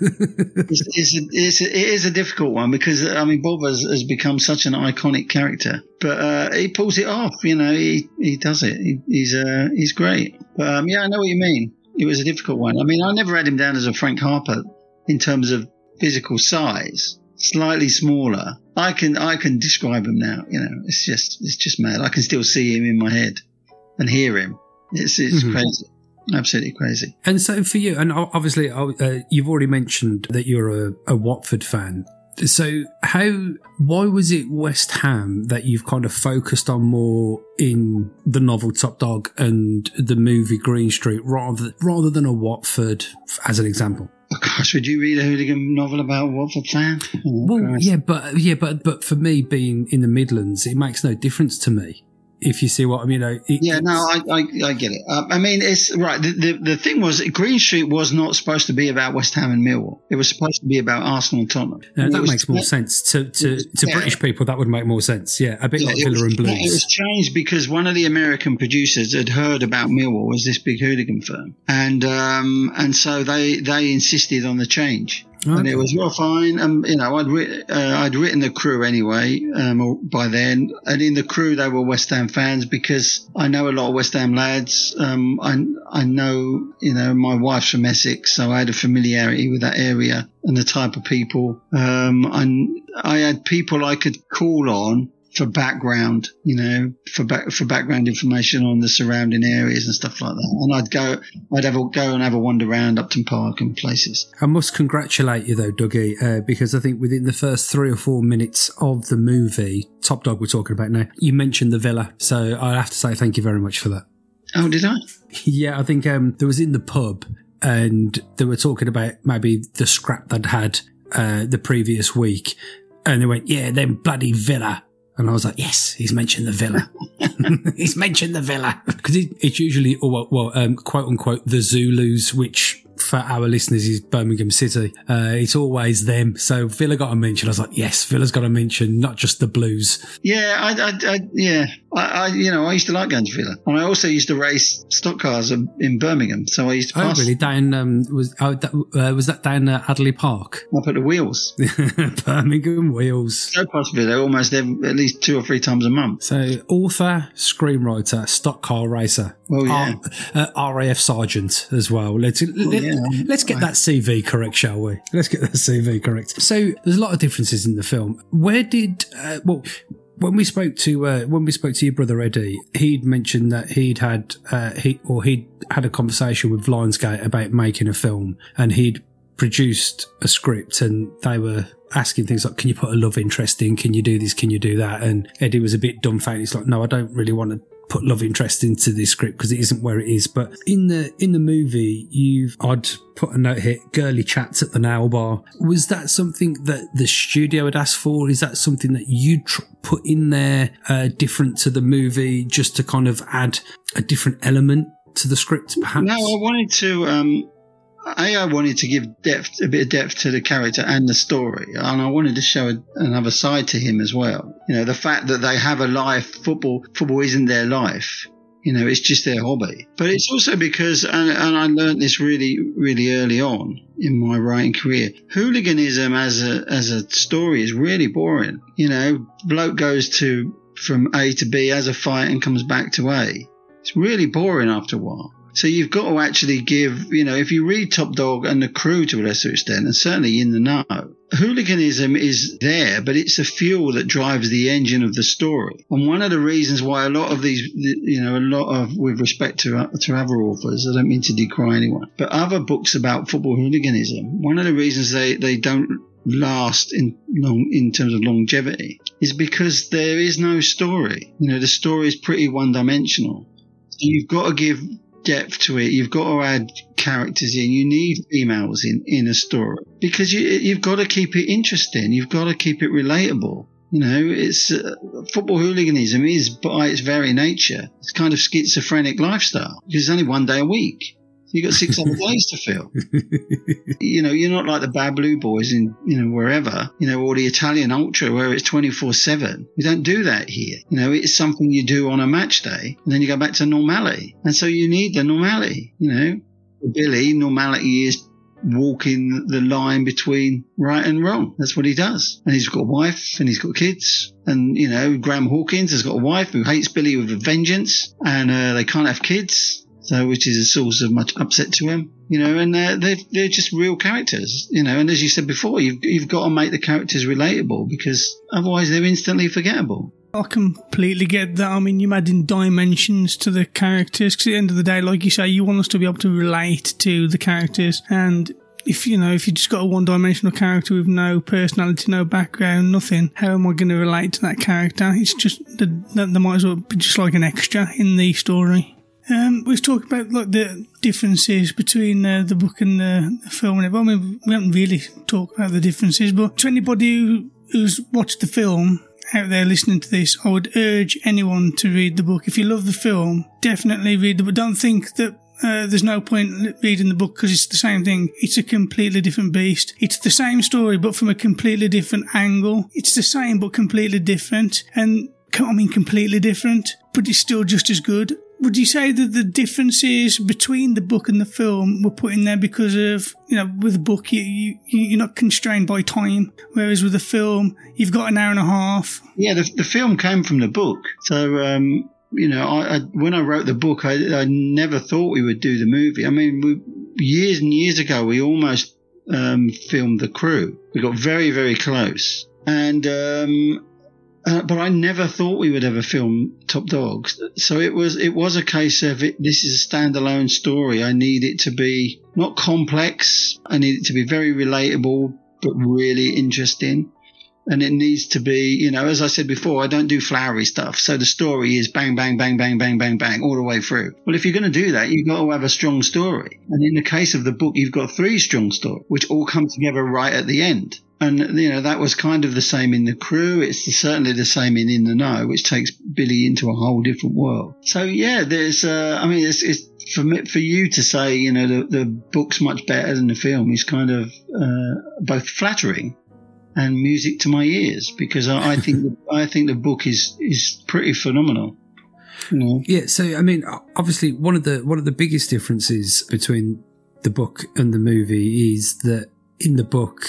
It's, it's, a, it's a, it is a difficult one because I mean Bob has, has become such an iconic character, but uh, he pulls it off. You know, he, he does it. He, he's uh, he's great. But um, yeah, I know what you mean. It was a difficult one. I mean, I never had him down as a Frank Harper in terms of physical size. Slightly smaller. I can I can describe him now. You know, it's just it's just mad. I can still see him in my head and hear him. It's it's Mhm. crazy, absolutely crazy. And so for you, and obviously uh, you've already mentioned that you're a, a Watford fan. So how, why was it West Ham that you've kind of focused on more in the novel Top Dog and the movie Green Street rather, rather than a Watford as an example? Oh, gosh, would you read a hooligan novel about Watford fan? Oh, Well, Christ. yeah, but yeah, but but for me, being in the Midlands, it makes no difference to me. If you see what I mean, it- Yeah, no, I, I, I get it. Uh, I mean, it's right. The, the the thing was, Green Street was not supposed to be about West Ham and Millwall. It was supposed to be about Arsenal and Tottenham. no, And that was- makes more sense to to, to Yeah. British people. That would make more sense. Yeah, a bit Yeah, like Villa was, and Blues. It was changed because one of the American producers had heard about Millwall as this big hooligan firm, and um, and so they they insisted on the change. And it was well fine. Um, you know, I'd uh, I'd written the crew anyway um, by then, and in the crew they were West Ham fans because I know a lot of West Ham lads. Um, I I know you know my wife's from Essex, so I had a familiarity with that area and the type of people. Um, and I had people I could call on for background, you know, for back, for background information on the surrounding areas and stuff like that. And I'd go, I'd have a, go and have a wander around Upton Park and places. I must congratulate you though, Dougie, uh, because I think within the first three or four minutes of the movie, Top Dog we're talking about now, you mentioned the villa. So I have to say thank you very much for that. Oh, did I? Yeah, I think um, there was in the pub and they were talking about maybe the scrap they'd had uh, the previous week. And they went, yeah, them bloody villa. And I was like, yes, he's mentioned the villa. he's mentioned the villa. Because it, it's usually, well, well um, quote unquote, the Zulus, which for our listeners is Birmingham City. Uh, it's always them. So Villa got a mention. I was like, yes, Villa's got a mention, not just the Blues. Yeah, I, I, I yeah, I, I, you know, I used to like going to Villa, and I also used to race stock cars in, in Birmingham. So I used to Oh, pass really? Down um, was oh, that, uh, was that down uh, Adderley Park? up at the wheels. Birmingham Wheels. So past Villa almost every, at least two or three times a month. So author, screenwriter, stock car racer. Oh, yeah. R- uh, RAF sergeant as well. Let's let, yeah. us get that CV correct, shall we? Let's get that CV correct. So there's a lot of differences in the film. Where did uh, well when we spoke to uh, when we spoke to your brother Eddie, he'd mentioned that he'd had uh, he or he'd had a conversation with Lionsgate about making a film, and he'd produced a script, and they were asking things like, "Can you put a love interest in? Can you do this? Can you do that?" And Eddie was a bit dumbfounded. He's like, "No, I don't really want to." Put love interest into this script because it isn't where it is. But in the in the movie, you've I'd put a note here: girly chats at the nail bar. Was that something that the studio had asked for? Is that something that you tr- put in there, uh, different to the movie, just to kind of add a different element to the script, perhaps? No, I wanted to. Um, a, I wanted to give depth, a bit of depth to the character and the story, and I wanted to show a, another side to him as well. You know, the fact that they have a life. Football, football isn't their life. You know, it's just their hobby. But it's also because, and, and I learned this really, really early on in my writing career. Hooliganism as a as a story is really boring. You know, bloke goes to from A to B as a fight and comes back to A. It's really boring after a while. So you've got to actually give, you know, if you read Top Dog and the crew to a lesser extent, and certainly in the know, hooliganism is there, but it's a fuel that drives the engine of the story. And one of the reasons why a lot of these, you know, a lot of, with respect to, to other authors, I don't mean to decry anyone, but other books about football hooliganism, one of the reasons they, they don't last in long in terms of longevity is because there is no story. You know, the story is pretty one dimensional. You've got to give depth to it. You've got to add characters in. You need females in in a story because you you've got to keep it interesting. You've got to keep it relatable. You know, it's uh, football hooliganism is by its very nature, it's kind of schizophrenic lifestyle because it's only one day a week. You've got six other days to fill. you know, you're not like the Bad Blue Boys in, you know, wherever, you know, or the Italian Ultra where it's 24 7. We don't do that here. You know, it's something you do on a match day and then you go back to normality. And so you need the normality, you know. For Billy, normality is walking the line between right and wrong. That's what he does. And he's got a wife and he's got kids. And, you know, Graham Hawkins has got a wife who hates Billy with a vengeance and uh, they can't have kids so which is a source of much upset to him. You know, and they're they're just real characters. You know, and as you said before, you've you've got to make the characters relatable because otherwise they're instantly forgettable. I completely get that. I mean, you're adding dimensions to the characters because at the end of the day, like you say, you want us to be able to relate to the characters. And if you know, if you just got a one-dimensional character with no personality, no background, nothing, how am I going to relate to that character? It's just that they might as well be just like an extra in the story. Um, we've talked about like the differences between uh, the book and the, the film, and I mean, we haven't really talked about the differences. But to anybody who, who's watched the film out there listening to this, I would urge anyone to read the book. If you love the film, definitely read the book. Don't think that uh, there's no point reading the book because it's the same thing. It's a completely different beast. It's the same story, but from a completely different angle. It's the same, but completely different. And I mean, completely different, but it's still just as good. Would you say that the differences between the book and the film were put in there because of, you know, with a book, you, you, you're not constrained by time, whereas with a film, you've got an hour and a half? Yeah, the, the film came from the book. So, um, you know, I, I, when I wrote the book, I, I never thought we would do the movie. I mean, we, years and years ago, we almost um, filmed the crew. We got very, very close. And um, uh, but I never thought we would ever film Top Dogs. So it was it was a case of it, this is a standalone story. I need it to be not complex. I need it to be very relatable, but really interesting. And it needs to be, you know, as I said before, I don't do flowery stuff. So the story is bang, bang, bang, bang, bang, bang, bang, all the way through. Well, if you're going to do that, you've got to have a strong story. And in the case of the book, you've got three strong stories, which all come together right at the end. And, you know, that was kind of the same in the crew. It's certainly the same in In the Know, which takes Billy into a whole different world. So yeah, there's, uh, I mean, it's, it's, for me, for you to say, you know, the, the book's much better than the film is kind of uh, both flattering and music to my ears because I, I think the, I think the book is is pretty phenomenal. You know? Yeah, so I mean, obviously, one of the one of the biggest differences between the book and the movie is that in the book,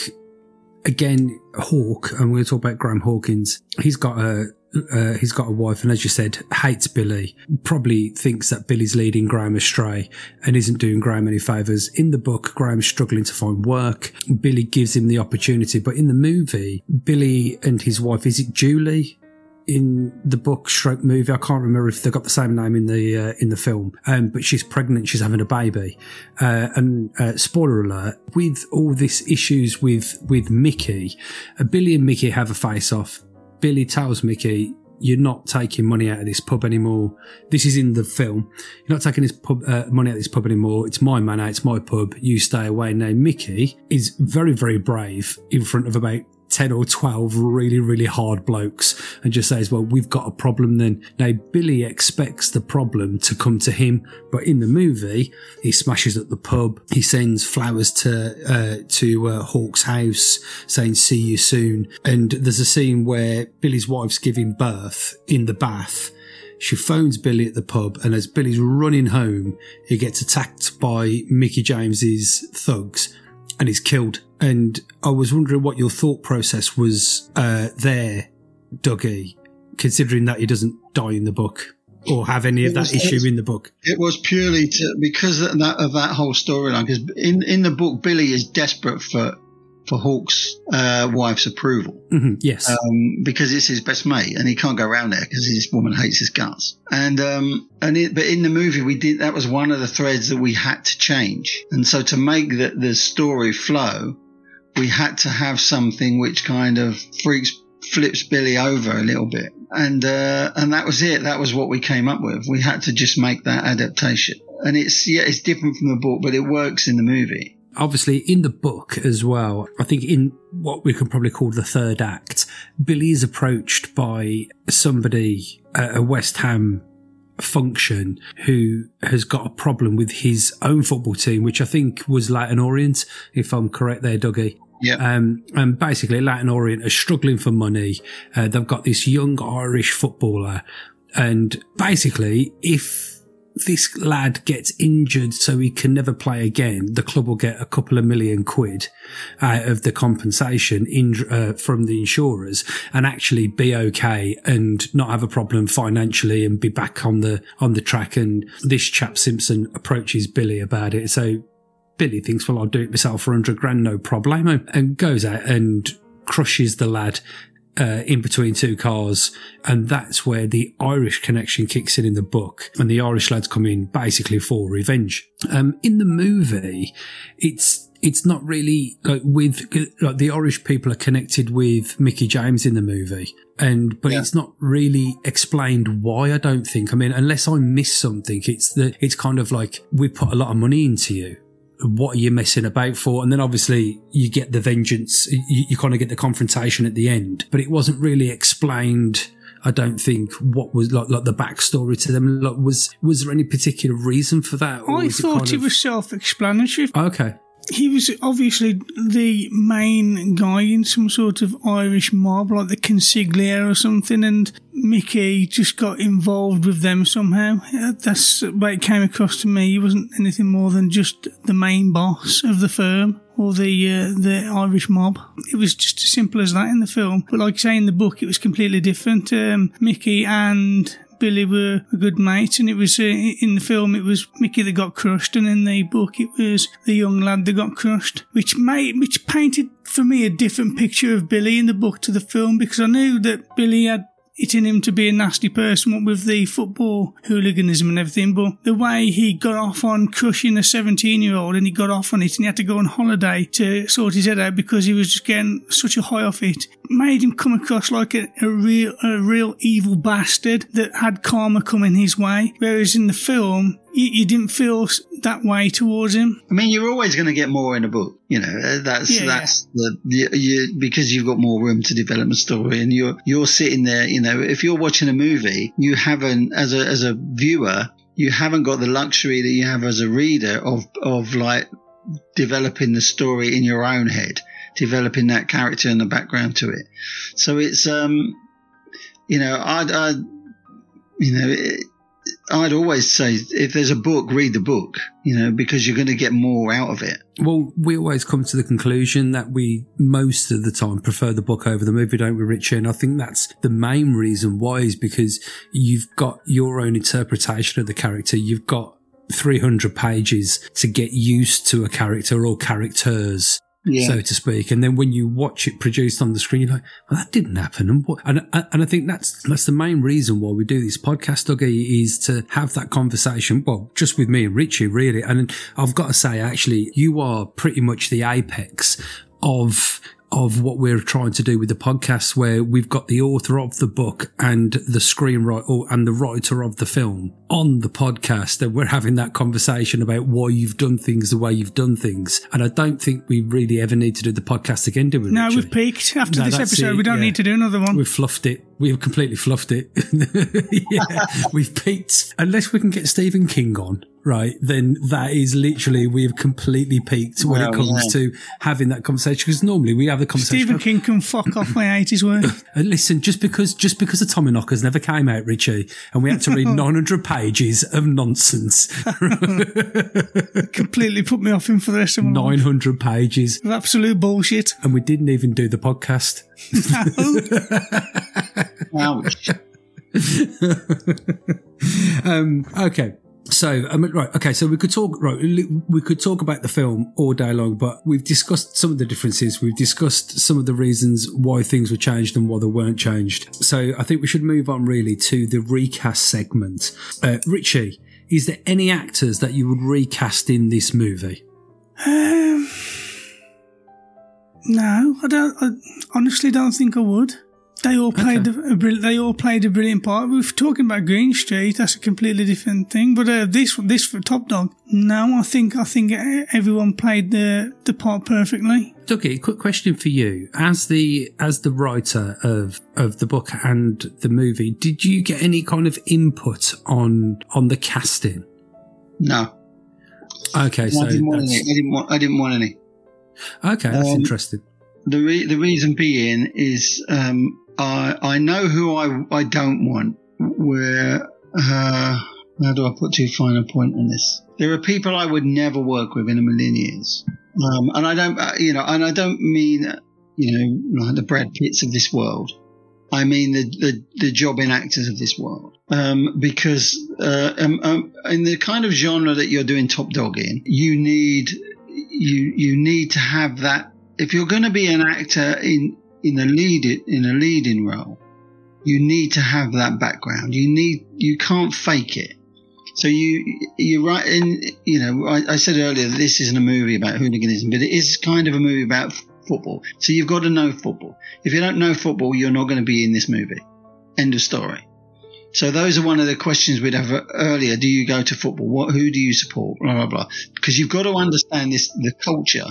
again, Hawk, and we're going to talk about Graham Hawkins. He's got a uh, he's got a wife, and as you said, hates Billy. Probably thinks that Billy's leading Graham astray and isn't doing Graham any favors. In the book, Graham's struggling to find work. Billy gives him the opportunity, but in the movie, Billy and his wife, is it Julie? In the book, stroke movie, I can't remember if they got the same name in the uh, in the film. Um, but she's pregnant, she's having a baby, uh, and uh, spoiler alert: with all this issues with with Mickey, uh, Billy and Mickey have a face off Billy tells Mickey, you're not taking money out of this pub anymore. This is in the film. You're not taking this pub, uh, money out of this pub anymore. It's my money. It's my pub. You stay away. Now, Mickey is very, very brave in front of about 10 or 12 really, really hard blokes and just says, well, we've got a problem then. Now, Billy expects the problem to come to him, but in the movie, he smashes at the pub. He sends flowers to, uh, to uh, Hawk's house saying, see you soon. And there's a scene where Billy's wife's giving birth in the bath. She phones Billy at the pub, and as Billy's running home, he gets attacked by Mickey James's thugs and he's killed. And I was wondering what your thought process was uh, there, Dougie, considering that he doesn't die in the book or have any of that was- issue in the book. It was purely to, because of that, of that whole storyline. Because in, in the book, Billy is desperate for for Hawk's uh, wife's approval hmm yes. um, because it's his best mate, and he can't go around there because this woman hates his guts. And um, and it, but in the movie, we did that was one of the threads that we had to change, and so to make the, the story flow, we had to have something which kind of freaks flips Billy over a little bit, and uh, and that was it. That was what we came up with. We had to just make that adaptation, and it's yeah, it's different from the book, but it works in the movie. Obviously in the book as well, I think in what we can probably call the third act, Billy is approached by somebody at a West Ham function who has got a problem with his own football team, which I think was Leyton Orient, if I'm correct there, Dougie. Yeah. Um, and basically, Leyton Orient are struggling for money. Uh, they've got this young Irish footballer. And basically, if this lad gets injured so he can never play again, the club will get a couple of million quid out of the compensation in, uh, from the insurers and actually be okay and not have a problem financially and be back on the on the track. And this chap Simpson approaches Billy about it. So Billy thinks, well, I'll do it myself for 100 grand, no problemo, and goes out and crushes the lad uh, in between two cars. And that's where the Irish connection kicks in in the book. And the Irish lads come in basically for revenge. Um, in the movie, it's, it's not really like with, like the Irish people are connected with Mickey James in the movie. And, but Yeah. it's not really explained why, I don't think. I mean, unless I miss something, it's that it's kind of like we put a lot of money into you what are you messing about for? And then obviously you get the vengeance, you, you kind of get the confrontation at the end, but it wasn't really explained. I don't think what was like, like the backstory to them. Like, was was there any particular reason for that? I thought kind it of- was self-explanatory. okay. He was obviously the main guy in some sort of Irish mob, like the consigliere or something, and Mickey just got involved with them somehow. That's what it came across to me. He wasn't anything more than just the main boss of the firm or the uh, the Irish mob. It was just as simple as that in the film. But like I say in the book, it was completely different. Um, Mickey and Billy were a good mate, and it was uh, in the film it was Mickey that got crushed, and in the book it was the young lad that got crushed, which made which painted for me a different picture of Billy in the book to the film because I knew that Billy had it in him to be a nasty person with the football hooliganism and everything, but the way he got off on crushing a 17 year old and he got off on it and he had to go on holiday to sort his head out because he was just getting such a high off it made him come across like a, a real a real evil bastard that had karma coming his way. Whereas in the film, you, you didn't feel that way towards him. I mean, you're always going to get more in a book. You know, uh, that's Yeah, that's the you, you, because you've got more room to develop a story, and you're you're sitting there. You know, if you're watching a movie, you haven't as a as a viewer, you haven't got the luxury that you have as a reader of of like developing the story in your own head, developing that character and the background to it. So it's um, you know, I'd, I'd you know. It, I'd always say if there's a book, read the book, you know, because you're going to get more out of it. Well, we always come to the conclusion that we most of the time prefer the book over the movie, don't we, Richard? And I think that's the main reason why is because you've got your own interpretation of the character. You've got 300 pages to get used to a character or characters. Yeah. so to speak. And then when you watch it produced on the screen, you're like, well, that didn't happen. And what, and, and I think that's, that's the main reason why we do this podcast, Dougie, is to have that conversation. Well, just with me and Ritchie, really. And I've got to say, actually, you are pretty much the apex of of what we're trying to do with the podcast, where we've got the author of the book and the screenwriter and the writer of the film on the podcast, and we're having that conversation about why you've done things the way you've done things. And I don't think we really ever need to do the podcast again, do we? No, we've peaked after No, this episode. it, we don't yeah. need to do another one. We've fluffed it. We've completely fluffed it. yeah, we've peaked. Unless we can get Stephen King on, right? Then that is literally we've completely peaked when it comes yeah. to having that conversation. Because normally we have the conversation. Stephen King can fuck off. my eighties his work. And listen, just because just because the Tommy Knockers never came out, Ritchie, and we had to read 900 pages of nonsense, Completely put me off him for the rest of my 900 pages, Of absolute bullshit. and we didn't even do the podcast. Ouch. Um, okay. So, right, okay, so we could talk, right, we could talk about the film all day long, but we've discussed some of the differences. We've discussed some of the reasons why things were changed and why they weren't changed. So I think we should move on really to the recast segment. Uh, Ritchie, is there any actors that you would recast in this movie? Um, no, I don't. I honestly don't think I would. They all played a, brill- they all played a brilliant part. We're talking about Green Street. That's a completely different thing. But uh, this this for Top Dog, no, I think I think everyone played the the part perfectly. Dougie, quick question for you. As the as the writer of of the book and the movie, did you get any kind of input on on the casting? No, Okay, so I didn't want any. I didn't want. I didn't want any. Okay, that's Um, interesting. The re- the reason being is um, I I know who I I don't want. Where uh, how do I put too fine a point on this? There are people I would never work with in a million years, um, and I don't uh, you know, and I don't mean uh, you know like the Brad Pitts of this world. I mean the the, the jobbing actors of this world. Um, because uh, um, um, in the kind of genre that you're doing Top Dog in, you need you you need to have that. If you're going to be an actor in in a lead in a leading role, you need to have that background. You need you can't fake it. So you you're right. In you know, I, I said earlier that this isn't a movie about hooliganism, but it is kind of a movie about football. So you've got to know football. If you don't know football, you're not going to be in this movie. End of story. So those are one of the questions we'd have earlier. Do you go to football? What, who do you support? Blah, blah, blah. Because you've got to understand this, the culture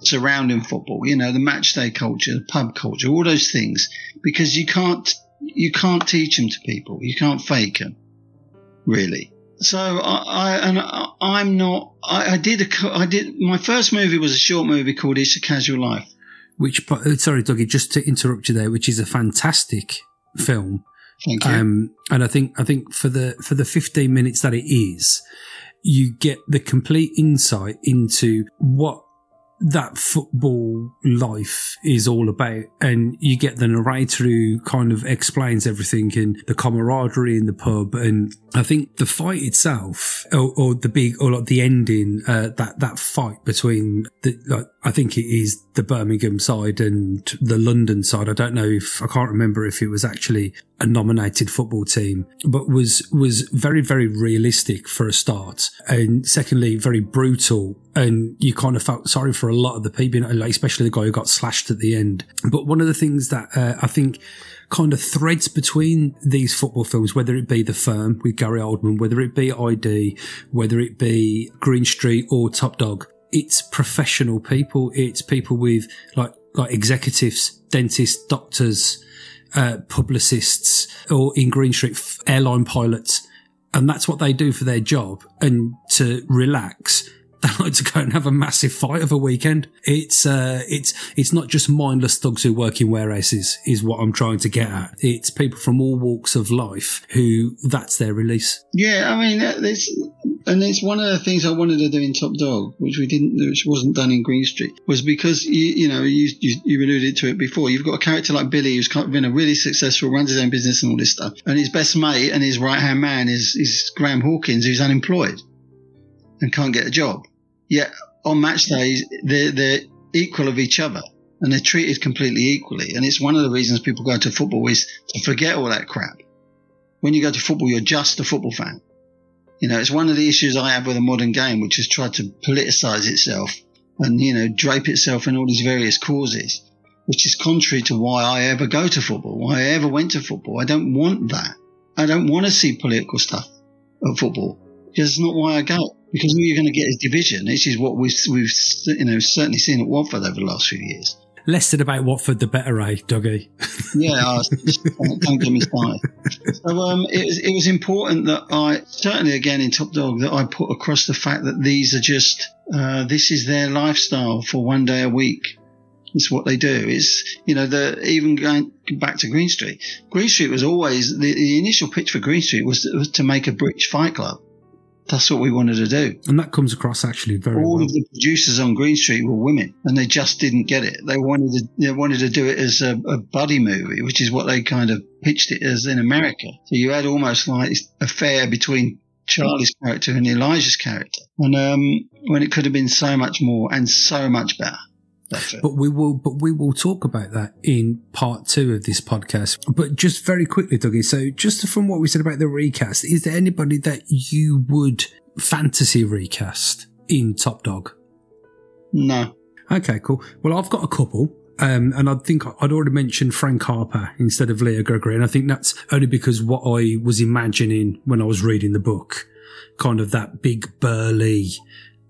surrounding football, you know, the match day culture, the pub culture, all those things, because you can't, you can't teach them to people. You can't fake them, really. So I, I and I, I'm not, I, I did a, I did, my first movie was a short movie called It's a Casual Life. Which, uh, sorry, Dougie, just to interrupt you there, which is a fantastic film. Thank you. Um, and I think I think for the for the 15 minutes that it is, you get the complete insight into what that football life is all about. And you get the narrator who kind of explains everything and the camaraderie in the pub. And I think the fight itself, or, or the big, or like the ending, uh, that, that fight between the, like, I think it is the Birmingham side and the London side. I don't know if, I can't remember if it was actually a nominated football team, but was, was very, very realistic for a start. And secondly, very brutal. And you kind of felt sorry for a lot of the people, especially the guy who got slashed at the end. But one of the things that uh, I think kind of threads between these football films, whether it be The Firm with Gary Oldman, whether it be ID, whether it be Green Street or Top Dog, it's professional people. It's people with like, like executives, dentists, doctors, uh, publicists, or in Green Street, airline pilots. And that's what they do for their job. And to relax, they like to go and have a massive fight of a weekend. It's uh, it's it's not just mindless thugs who work in warehouses, is what I'm trying to get at. It's people from all walks of life who that's their release. Yeah, I mean, this, and it's one of the things I wanted to do in Top Dog, which we didn't, which wasn't done in Green Street, was because you, you know you, you, you alluded to it before. You've got a character like Billy who's kind of been a really successful, runs his own business and all this stuff, and his best mate and his right hand man is is Graham Hawkins, who's unemployed and can't get a job. Yet on match days, they're, they're equal of each other and they're treated completely equally. And it's one of the reasons people go to football is to forget all that crap. When you go to football, you're just a football fan. You know, it's one of the issues I have with a modern game, which has tried to politicize itself and, you know, drape itself in all these various causes, which is contrary to why I ever go to football, why I ever went to football. I don't want that. I don't want to see political stuff at football because it's not why I go because all you're going to get is division. This is what we've we've you know certainly seen at Watford over the last few years. Less said about Watford, the better, eh, Dougie? yeah, don't, don't get me started. So um, it was it was important that I certainly again in Top Dog that I put across the fact that these are just uh, this is their lifestyle for one day a week. It's what they do. Is you know the even going back to Green Street. Green Street was always the, the initial pitch for Green Street was to, was to make a British fight club. That's what we wanted to do. And that comes across actually very All well. of the producers on Green Street were women, and they just didn't get it. They wanted to, they wanted to do it as a, a buddy movie, which is what they kind of pitched it as in America. So you had almost like this affair between Charlie's character and Elijah's character, and um, when it could have been so much more and so much better. But we will, but we will talk about that in part two of this podcast. But just very quickly, Dougie. So just from what we said about the recast, is there anybody that you would fantasy recast in Top Dog? No. Okay, cool. Well, I've got a couple. Um, and I think I'd already mentioned Frank Harper instead of Leo Gregory. And I think that's only because what I was imagining when I was reading the book, kind of that big burly,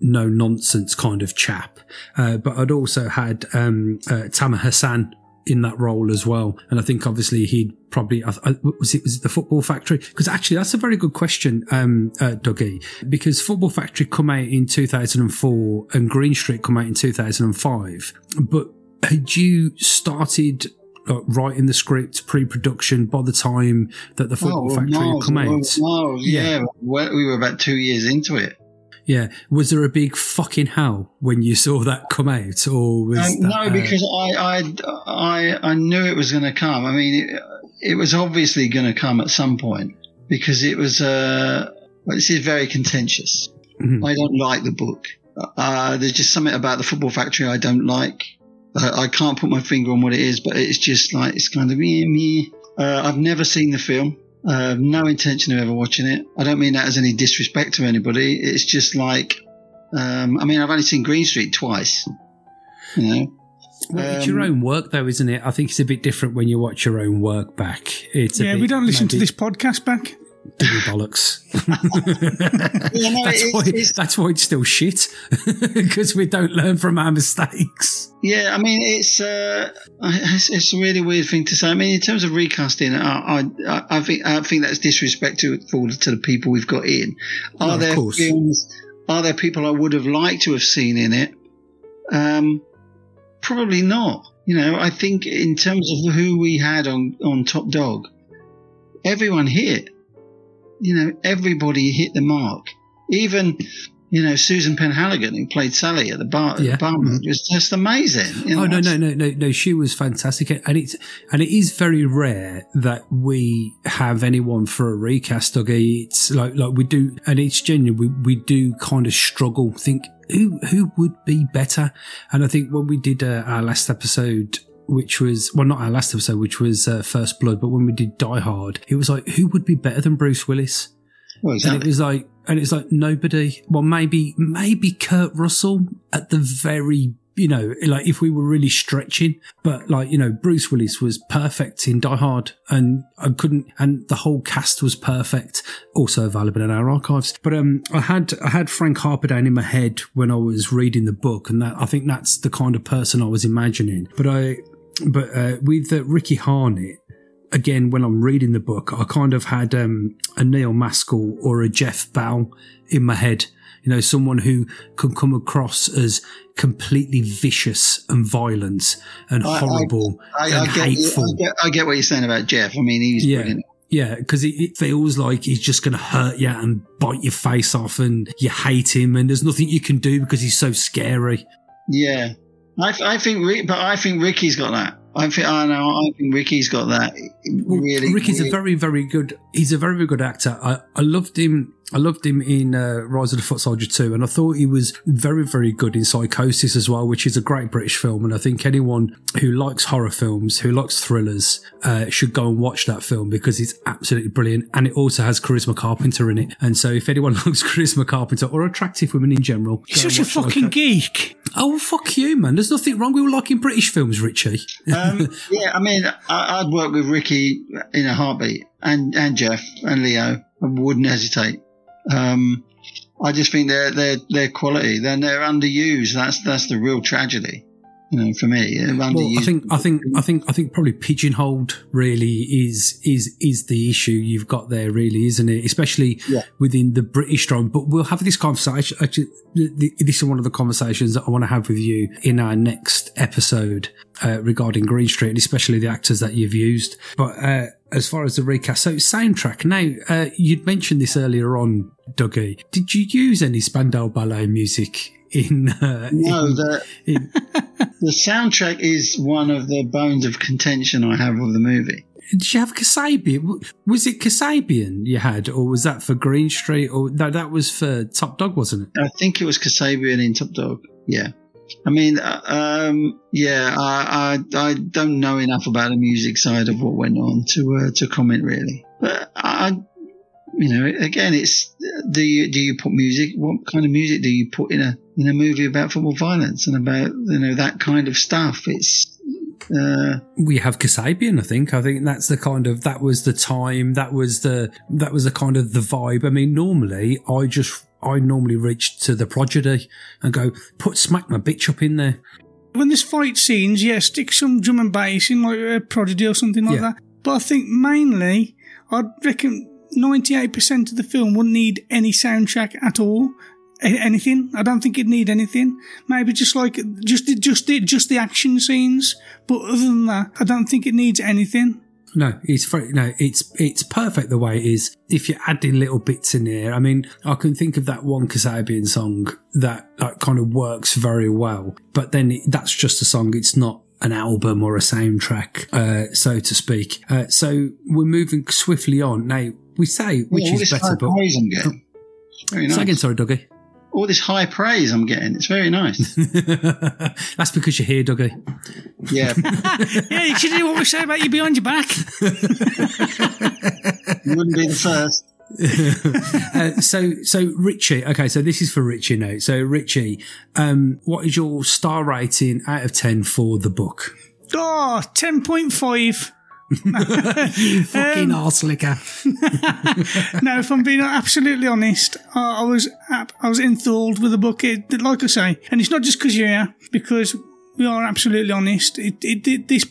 no nonsense kind of chap. Uh, but I'd also had um, uh, Tamer Hassan in that role as well. And I think obviously he'd probably I, I, was it was it the Football Factory because actually that's a very good question, um, uh, Dougie, because Football Factory come out in 2004 and Green Street come out in 2005. But had you started like, writing the script pre-production by the time that the Football oh, Factory no, had come out? No, yeah, Yeah. we were about two years into it. Yeah. Was there a big fucking hell when you saw that come out, or was Um, that, no, uh, because I, I, I, I knew it was going to come. I mean, it, it was obviously going to come at some point because it was. Uh, well, this is very contentious. Mhm. I don't like the book. Uh, there's just something about the Football Factory I don't like. I, I can't put my finger on what it is, but it's just like it's kind of me, me. Uh, I've never seen the film. Uh, no intention of ever watching it. I don't mean that as any disrespect to anybody. It's just like, um, I mean, I've only seen Green Street twice. You know, Well, it's your Um, own work, though, isn't it? I think it's a bit different when you watch your own work back. It's a Yeah, bit, we don't listen to this podcast back. Bollocks. Yeah, no, that's it- why. it's- that's why it's still shit because we don't learn from our mistakes. Yeah, I mean it's uh, it's, it's a really weird thing to say. I mean, in terms of recasting, I I, I think I think that's disrespectful to the people we've got in. Are No, there films? Are there people I would have liked to have seen in it? Um, probably not. You know, I think in terms of who we had on on Top Dog, everyone hit. You know, everybody hit the mark. Even you know, Susan Penhaligon, who played Sally at the bar, Yeah. at the bar Mhm. was just amazing. You Oh no no no no no! She was fantastic, and it's and it is very rare that we have anyone for a recast. Dougie, it's like like we do, and it's genuine. We we do kind of struggle. Think who who would be better? And I think when we did uh, our last episode. Which was well, not our last episode, which was uh, First Blood, but when we did Die Hard, it was like, who would be better than Bruce Willis? Well, And it was like, and it's like nobody. Well, maybe, maybe Kurt Russell at the very, you know, like if we were really stretching, but like, you know, Bruce Willis was perfect in Die Hard and I couldn't, and the whole cast was perfect. Also available in our archives. But, um, I had, I had Frank Harper down in my head when I was reading the book and that, I think that's the kind of person I was imagining. But I, but, uh, with uh, Ricci Harnett, again, when I'm reading the book, I kind of had um, a Neil Maskell or a Geoff Bell in my head. You know, someone who can come across as completely vicious and violent and I- I- horrible I, and I, get, hateful. I, get, I get what you're saying about Geoff. I mean, he's Yeah. brilliant. Yeah, because it, it feels like he's just going to hurt you and bite your face off, and you hate him, and there's nothing you can do because he's so scary. Yeah, I, I think, Rick, but I think Ricci's got that. I think I know. I think Ricci's got that. Well, really, Ricci's really- a very, very good. He's a very, very good actor. I, I loved him. I loved him in uh, Rise of the Foot Soldier 2, and I thought he was very, very good in Psychosis as well, which is a great British film. And I think anyone who likes horror films, who likes thrillers, uh, should go and watch that film because it's absolutely brilliant. And it also has Charisma Carpenter in it. And so if anyone likes Charisma Carpenter or attractive women in general, You're such a fucking Psycho- geek. Oh, fuck you, man. There's nothing wrong with liking British films, Ritchie. um, yeah, I mean, I, I'd work with Ricci in a heartbeat, and and Geoff and Leo. I wouldn't hesitate. Um, I just think they're they're they're quality. Then they're underused. That's that's the real tragedy. You know, for me, they're Well. I think, I think, I think, I think probably pigeonholed really is is is the issue you've got there, really, isn't it? Especially Yeah. within the British drone. But we'll have this conversation. Actually, th- th- this is one of the conversations that I want to have with you in our next episode uh, regarding Green Street, and especially the actors that you've used. But uh, as far as the recast, so soundtrack. Now, uh, you'd mentioned this earlier on, Dougie. Did you use any Spandau Ballet music? In, uh, no, in- the in- the soundtrack is one of the bones of contention I have of the movie. Did you have Kasabian? Was it Kasabian you had, or was that for Green Street? Or no, that was for Top Dog, wasn't it? I think it was Kasabian in Top Dog. Yeah. I mean, uh, um, yeah, I, I, I don't know enough about the music side of what went on to, uh, to comment really. But I, you know, again, it's, do you, do you put music, what kind of music do you put in a, in a movie about football violence and about, you know, that kind of stuff? It's, uh, We have Kasabian, I think. I think that's the kind of that was the time. That was the that was the kind of the vibe. I mean, normally I just I normally reach to the prodigy and go put smack my bitch up in there. When there's fight scenes, yeah, stick some drum and bass in, like a Prodigy or something like Yeah. that. But I think mainly, I'd reckon 98% of the film wouldn't need any soundtrack at all. A- anything. I don't think it'd need anything. Maybe just like, just, the- just, the, just the action scenes. But other than that, I don't think it needs anything. No, it's no, it's it's perfect the way it is. If you're adding little bits in there, I mean, I can think of that one Kasabian song that, that kind of works very well. But then it, that's just a song; it's not an album or a soundtrack, uh, so to speak. Uh, so we're moving swiftly on now. We say which yeah, is better, but praise I'm. Very say again, sorry, Dougie. All this high praise I'm getting. It's very nice. that's because you're here, Dougie. Yeah. yeah, you should hear what we say about you behind your back. You wouldn't be the first. uh, so so Ritchie, okay, so this is for Ritchie now. So Ritchie, um, what is your star rating out of ten for the book? Oh, 10.5. you fucking arse licker. no, if I'm being absolutely honest, I, I was I was enthralled with the book. It, like I say, and it's not just because you're here, because we are absolutely honest. It, it did this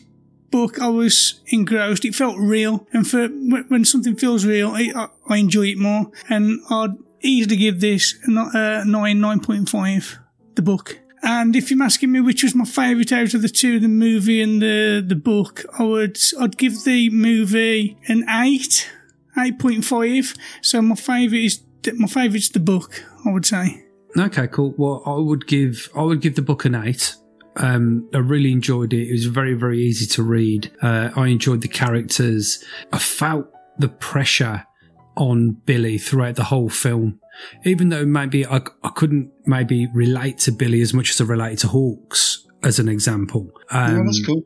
book. I was engrossed. It felt real, and for when something feels real, I, I, I enjoy it more. And I'd easily give this a uh, nine nine point five. The book. And if you're asking me which was my favourite out of the two, the movie and the the book, I would I'd give the movie an eight. 8.5. So my favourite is my favourite's the book, I would say. Okay, cool. Well, I would give I would give the book an eight. Um, I really enjoyed it. It was very very easy to read. Uh, I enjoyed the characters. I felt the pressure on Billy throughout the whole film, even though maybe I, I couldn't maybe relate to Billy as much as I related to Hawks as an example. Um, oh, that's cool.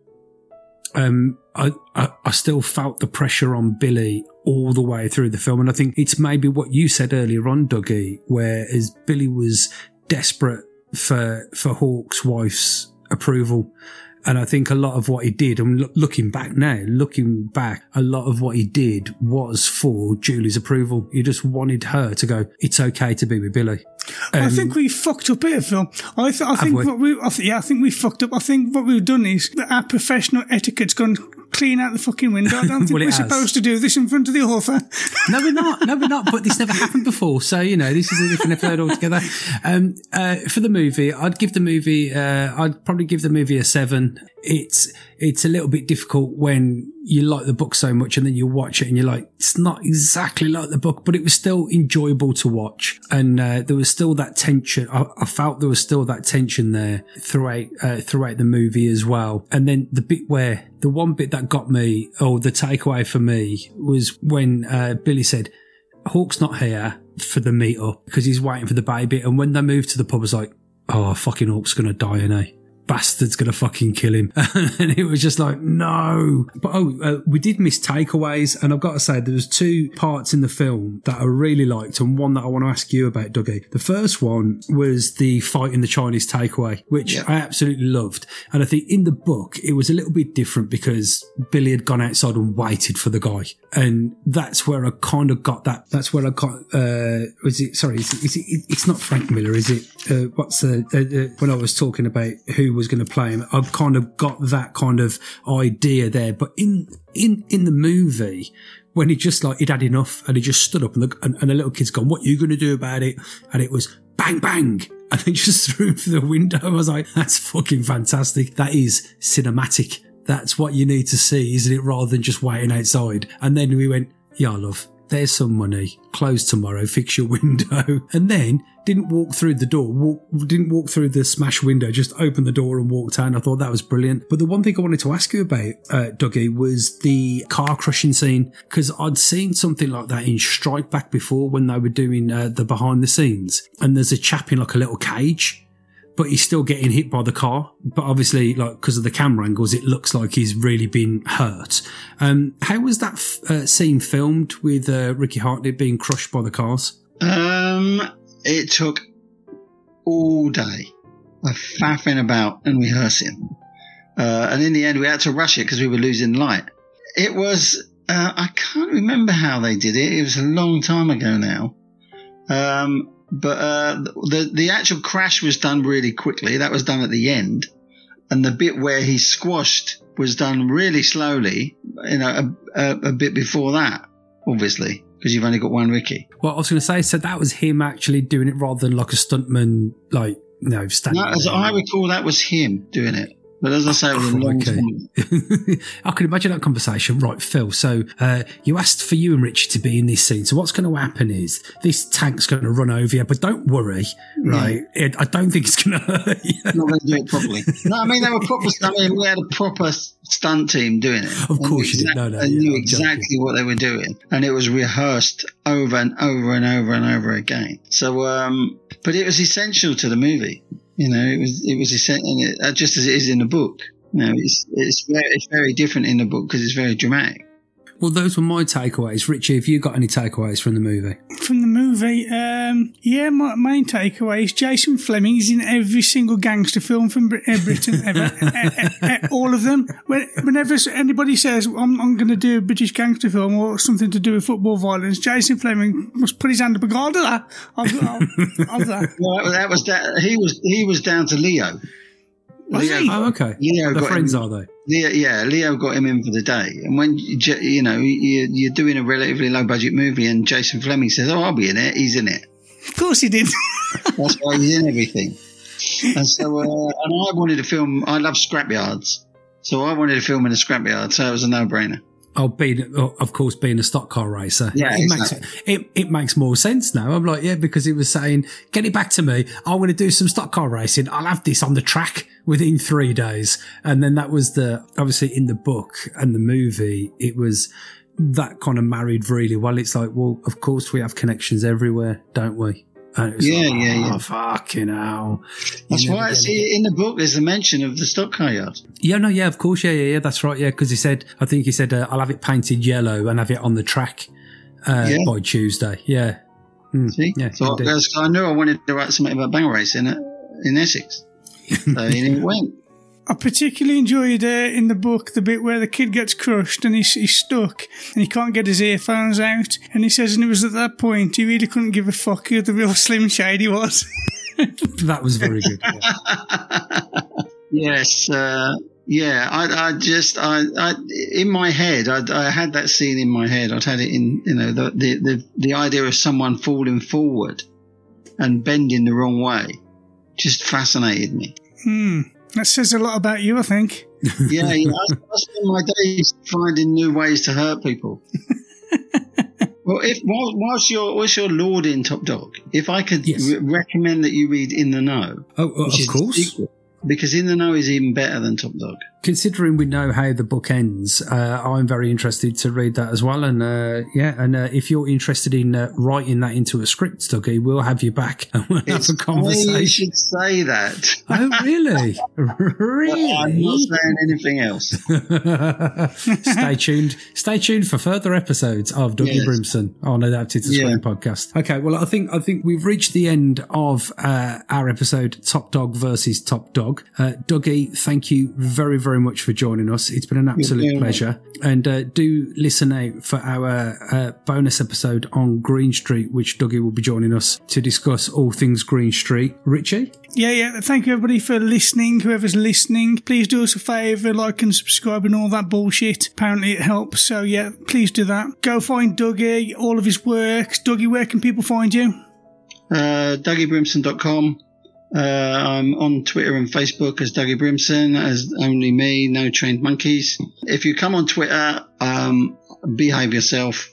um, I, I, I still felt the pressure on Billy all the way through the film. And I think it's maybe what you said earlier on, Dougie, whereas Billy was desperate for, for Hawk's wife's approval. And I think a lot of what he did, and loo- looking back now, looking back, a lot of what he did was for Julie's approval. He just wanted her to go, it's okay to be with Billy. I Um, think we fucked up here, Phil. I, th- I think we? what we, I th- yeah, I think we fucked up. I think what we've done is that our professional etiquette's gone clean out the fucking window. I don't think Well, we're has. supposed to do this in front of the author. No, we're not. No, we're not. But this never happened before. So, you know, this is a different episode altogether. Um, uh, for the movie, I'd give the movie, uh, I'd probably give the movie a seven. It's, it's a little bit difficult when you like the book so much and then you watch it and you're like, it's not exactly like the book, but it was still enjoyable to watch. And, uh, there was still that tension. I, I felt there was still that tension there throughout, uh, throughout the movie as well. And then the bit where, the one bit that got me, or the takeaway for me, was when, uh, Billy said, Hawk's not here for the meet up because he's waiting for the baby. And when they moved to the pub, I was like, oh, fucking Hawk's to die, isn't he? Bastard's to fucking kill him. and it was just like, no. But oh, uh, we did miss takeaways. And I've got to say, there was two parts in the film that I really liked and one that I want to ask you about, Dougie. The first one was the fight in the Chinese takeaway, which Yeah. I absolutely loved. And I think in the book, it was a little bit different because Billy had gone outside and waited for the guy. And that's where I kind of got that. That's where I got, uh, was it, sorry, is it, is it, it's not Frank Miller, is it? Uh, what's the, uh, uh, when I was talking about who was going to play him, I kind of got that kind of idea there. But in, in, in the movie, when he just like, he'd had enough and he just stood up and the, and, and the little kid's gone, what are you going to do about it? And it was bang, bang. And they just threw him through the window. I was like, that's fucking fantastic. That is cinematic. That's what you need to see, isn't it? Rather than just waiting outside. And then we went, yeah, love, there's some money. Close tomorrow, fix your window. And then didn't walk through the door, walk, didn't walk through the smash window, just opened the door and walked out. I thought that was brilliant. But the one thing I wanted to ask you about, uh, Dougie, was the car crushing scene. Because I'd seen something like that in Strike Back before when they were doing uh, the behind the scenes. And there's a chap in like a little cage but he's still getting hit by the car. But obviously, like because of the camera angles, it looks like he's really been hurt. Um, how was that f- uh, scene filmed with uh, Ricci Harnett being crushed by the cars? Um, it took all day of faffing about and rehearsing. Uh, and in the end, we had to rush it because we were losing light. It was, uh, I can't remember how they did it. It was a long time ago now. Um, but uh, the the actual crash was done really quickly. That was done at the end, and the bit where he squashed was done really slowly. You know, a, a, a bit before that, obviously, because you've only got one Ricci. Well, I was going to say, so that was him actually doing it rather than like a stuntman, like you know, standing. No, as. I recall, that was him doing it. But as I say, it was a long Okay. I can imagine that conversation. Right, Phil. So uh, you asked for you and Ritchie to be in this scene. So what's going to happen is this tank's going to run over you, but don't worry, right? It, I don't think it's going to hurt you. Not going to do it properly. No, I mean they were proper. I mean we had a proper stunt team doing it. Of course knew you did. No, no, They yeah, knew exactly what they were doing, and it was rehearsed over and over and over and over again. So, um, but it was essential to the movie. You know, it was it was uh, just as it is in the book. You know, it's it's very, it's very different in the book because it's very dramatic. Well, those were my takeaways. Ritchie, have you got any takeaways from the movie? From the movie, um, yeah, my main takeaway is Jason Flemyng is in every single gangster film from uh, Britain ever. Eh, eh, all of them. Whenever anybody says, I'm, I'm going to do a British gangster film or something to do with football violence, Jason Flemyng must put his hand up and go, I'll do that. I'll, I'll, I'll do that. Well, that was that. He was he was down to Leo. Leo. Oh, okay. Leo the got friends him- are they? Leo, yeah, Leo got him in for the day. And when you, know you, you're doing a relatively low budget movie, and Jason Flemyng says, "Oh, I'll be in it," he's in it. Of course he did. That's why he's in everything. And so, uh, and I wanted to film. I love scrapyards, so I wanted to film in a scrapyard. So it was a no-brainer. Oh, being oh, of course being a stock car racer. Yeah, it exactly. makes it it makes more sense now. I'm like, yeah, because he was saying, get it back to me. I want to do some stock car racing. I'll have this on the track within three days. And then that was the obviously in the book and the movie, it was that kind of married really well. It's like, well, of course we have connections everywhere, don't we? And it Yeah, like, yeah, oh, yeah. fucking hell. That's why I see in the book there's a mention of the stock car yard. Yeah, no, yeah, of course, yeah, yeah, yeah, that's right, yeah, because he said, I think he said, uh, I'll have it painted yellow and have it on the track uh, Yeah. by Tuesday. Yeah. Hmm. See? Yeah, so that's- I knew I wanted to write something about bang racing in, in Essex. So in it went. I particularly enjoyed uh, in the book the bit where the kid gets crushed and he's, he's stuck and he can't get his earphones out. And he says, and it was at that point he really couldn't give a fuck who the real Slim Shady was. That was very good. yeah. Yes, uh, yeah. I, I just, I, I, in my head, I, I had that scene in my head. I'd had it in, you know, the, the, the, the idea of someone falling forward and bending the wrong way just fascinated me. hmm. That says a lot about you, I think. Yeah, yeah. I, I spend my days finding new ways to hurt people. well, if while, whilst you're whilst you're lauding Top Dog, if I could Yes. re- recommend that you read In the Know, Oh, uh, of course. sequel, because In the Know is even better than Top Dog. Considering we know how the book ends, uh, I'm very interested to read that as well. And uh, yeah, and uh, if you're interested in uh, writing that into a script, Dougie, we'll have you back and we'll have a conversation. you should say that. oh, really? really? I'm not saying anything else. Stay tuned. Stay tuned for further episodes of Dougie Yes. Brimson on Adapted to Screen Yeah. podcast. Okay, well, I think I think we've reached the end of uh, our episode, Top Dog versus Top Dog. Uh, Dougie, thank you very very much for joining us. It's been an absolute pleasure. And uh, do listen out for our uh, bonus episode on Green Street, which Dougie will be joining us to discuss all things Green Street. Ritchie. Yeah, yeah. Thank you, everybody, for listening. Whoever's listening, please do us a favour, like and subscribe and all that bullshit. Apparently, it helps. So, yeah, please do that. Go find Dougie, all of his works. Dougie, where can people find you? Uh, DougieBrimson.com. Uh, I'm on Twitter and Facebook as Dougie Brimson, as only me, no trained monkeys. If you come on Twitter, um, behave yourself.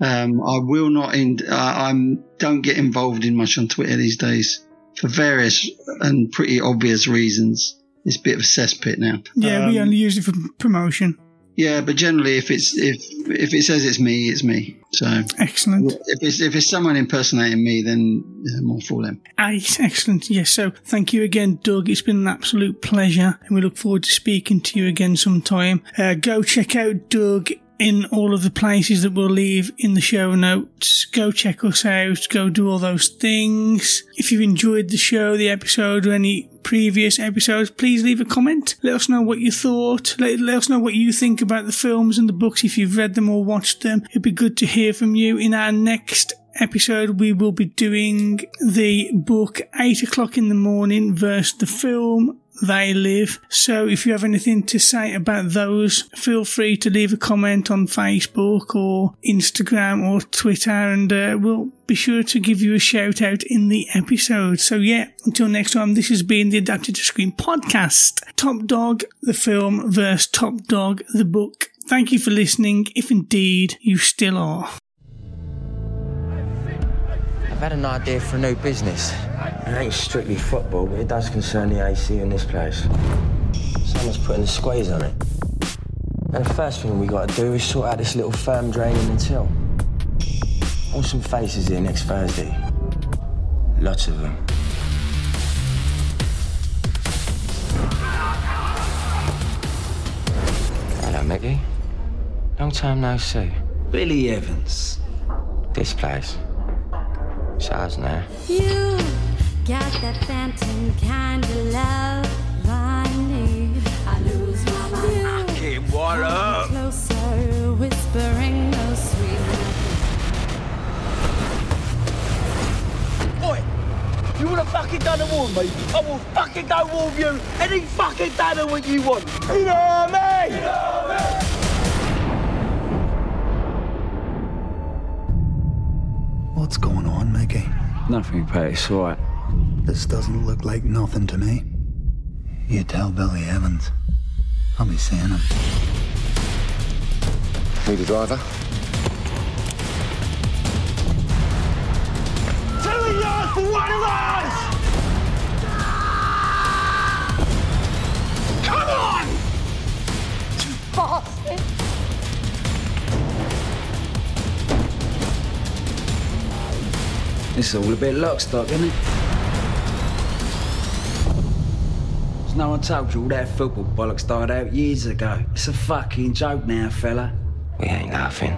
Um, I will not. In, uh, I'm don't get involved in much on Twitter these days for various and pretty obvious reasons. It's a bit of a cesspit now. Yeah, we Um, only use it for promotion. Yeah, but generally, if it's if if it says it's me, it's me. So Excellent. if it's if it's someone impersonating me, then yeah, I'm all for them. Excellent. Yes, so thank you again, Doug. It's been an absolute pleasure, and we look forward to speaking to you again sometime. Uh, go check out Doug in all of the places that we'll leave in the show notes. Go check us out. Go do all those things. If you've enjoyed the show, the episode, or any previous episodes, please leave a comment. Let us know what you thought. Let, let us know what you think about the films and the books if you've read them or watched them. It'd be good to hear from you in our next episode, we will be doing the book 8 o'clock in the morning versus the film They Live. So if you have anything to say about those, feel free to leave a comment on Facebook or Instagram or Twitter and uh, we'll be sure to give you a shout out in the episode. So yeah, until next time, this has been the Adapted to Screen podcast. Top Dog, the film versus Top Dog, the book. Thank you for listening, if indeed you still are. I've had an idea for a new business. It ain't strictly football, but it does concern the AC in this place. Someone's putting a squeeze on it. And the first thing we gotta do is sort out this little firm draining until. Want some faces here next Thursday. Lots of them. Hello, Mickey. Long time no see. Billy Evans. This place. It's now. You got that phantom kind of love I need. I lose my mind. Kim, what up? Closer, whispering no sweet. Oi! You wanna fucking done a war with me? I will fucking go war with you any fucking day than what you want. You know what I mean? What's going on, Mickey? Nothing, Pete. It's all right. This doesn't look like nothing to me. You tell Billy Evans. I'll be seeing him. Need a driver? Two yards for one of us! Come on! Bastard! This is all a bit lock stock, isn't it? There's no one told you all that football bollocks died out years ago. It's a fucking joke now, fella. We ain't laughing.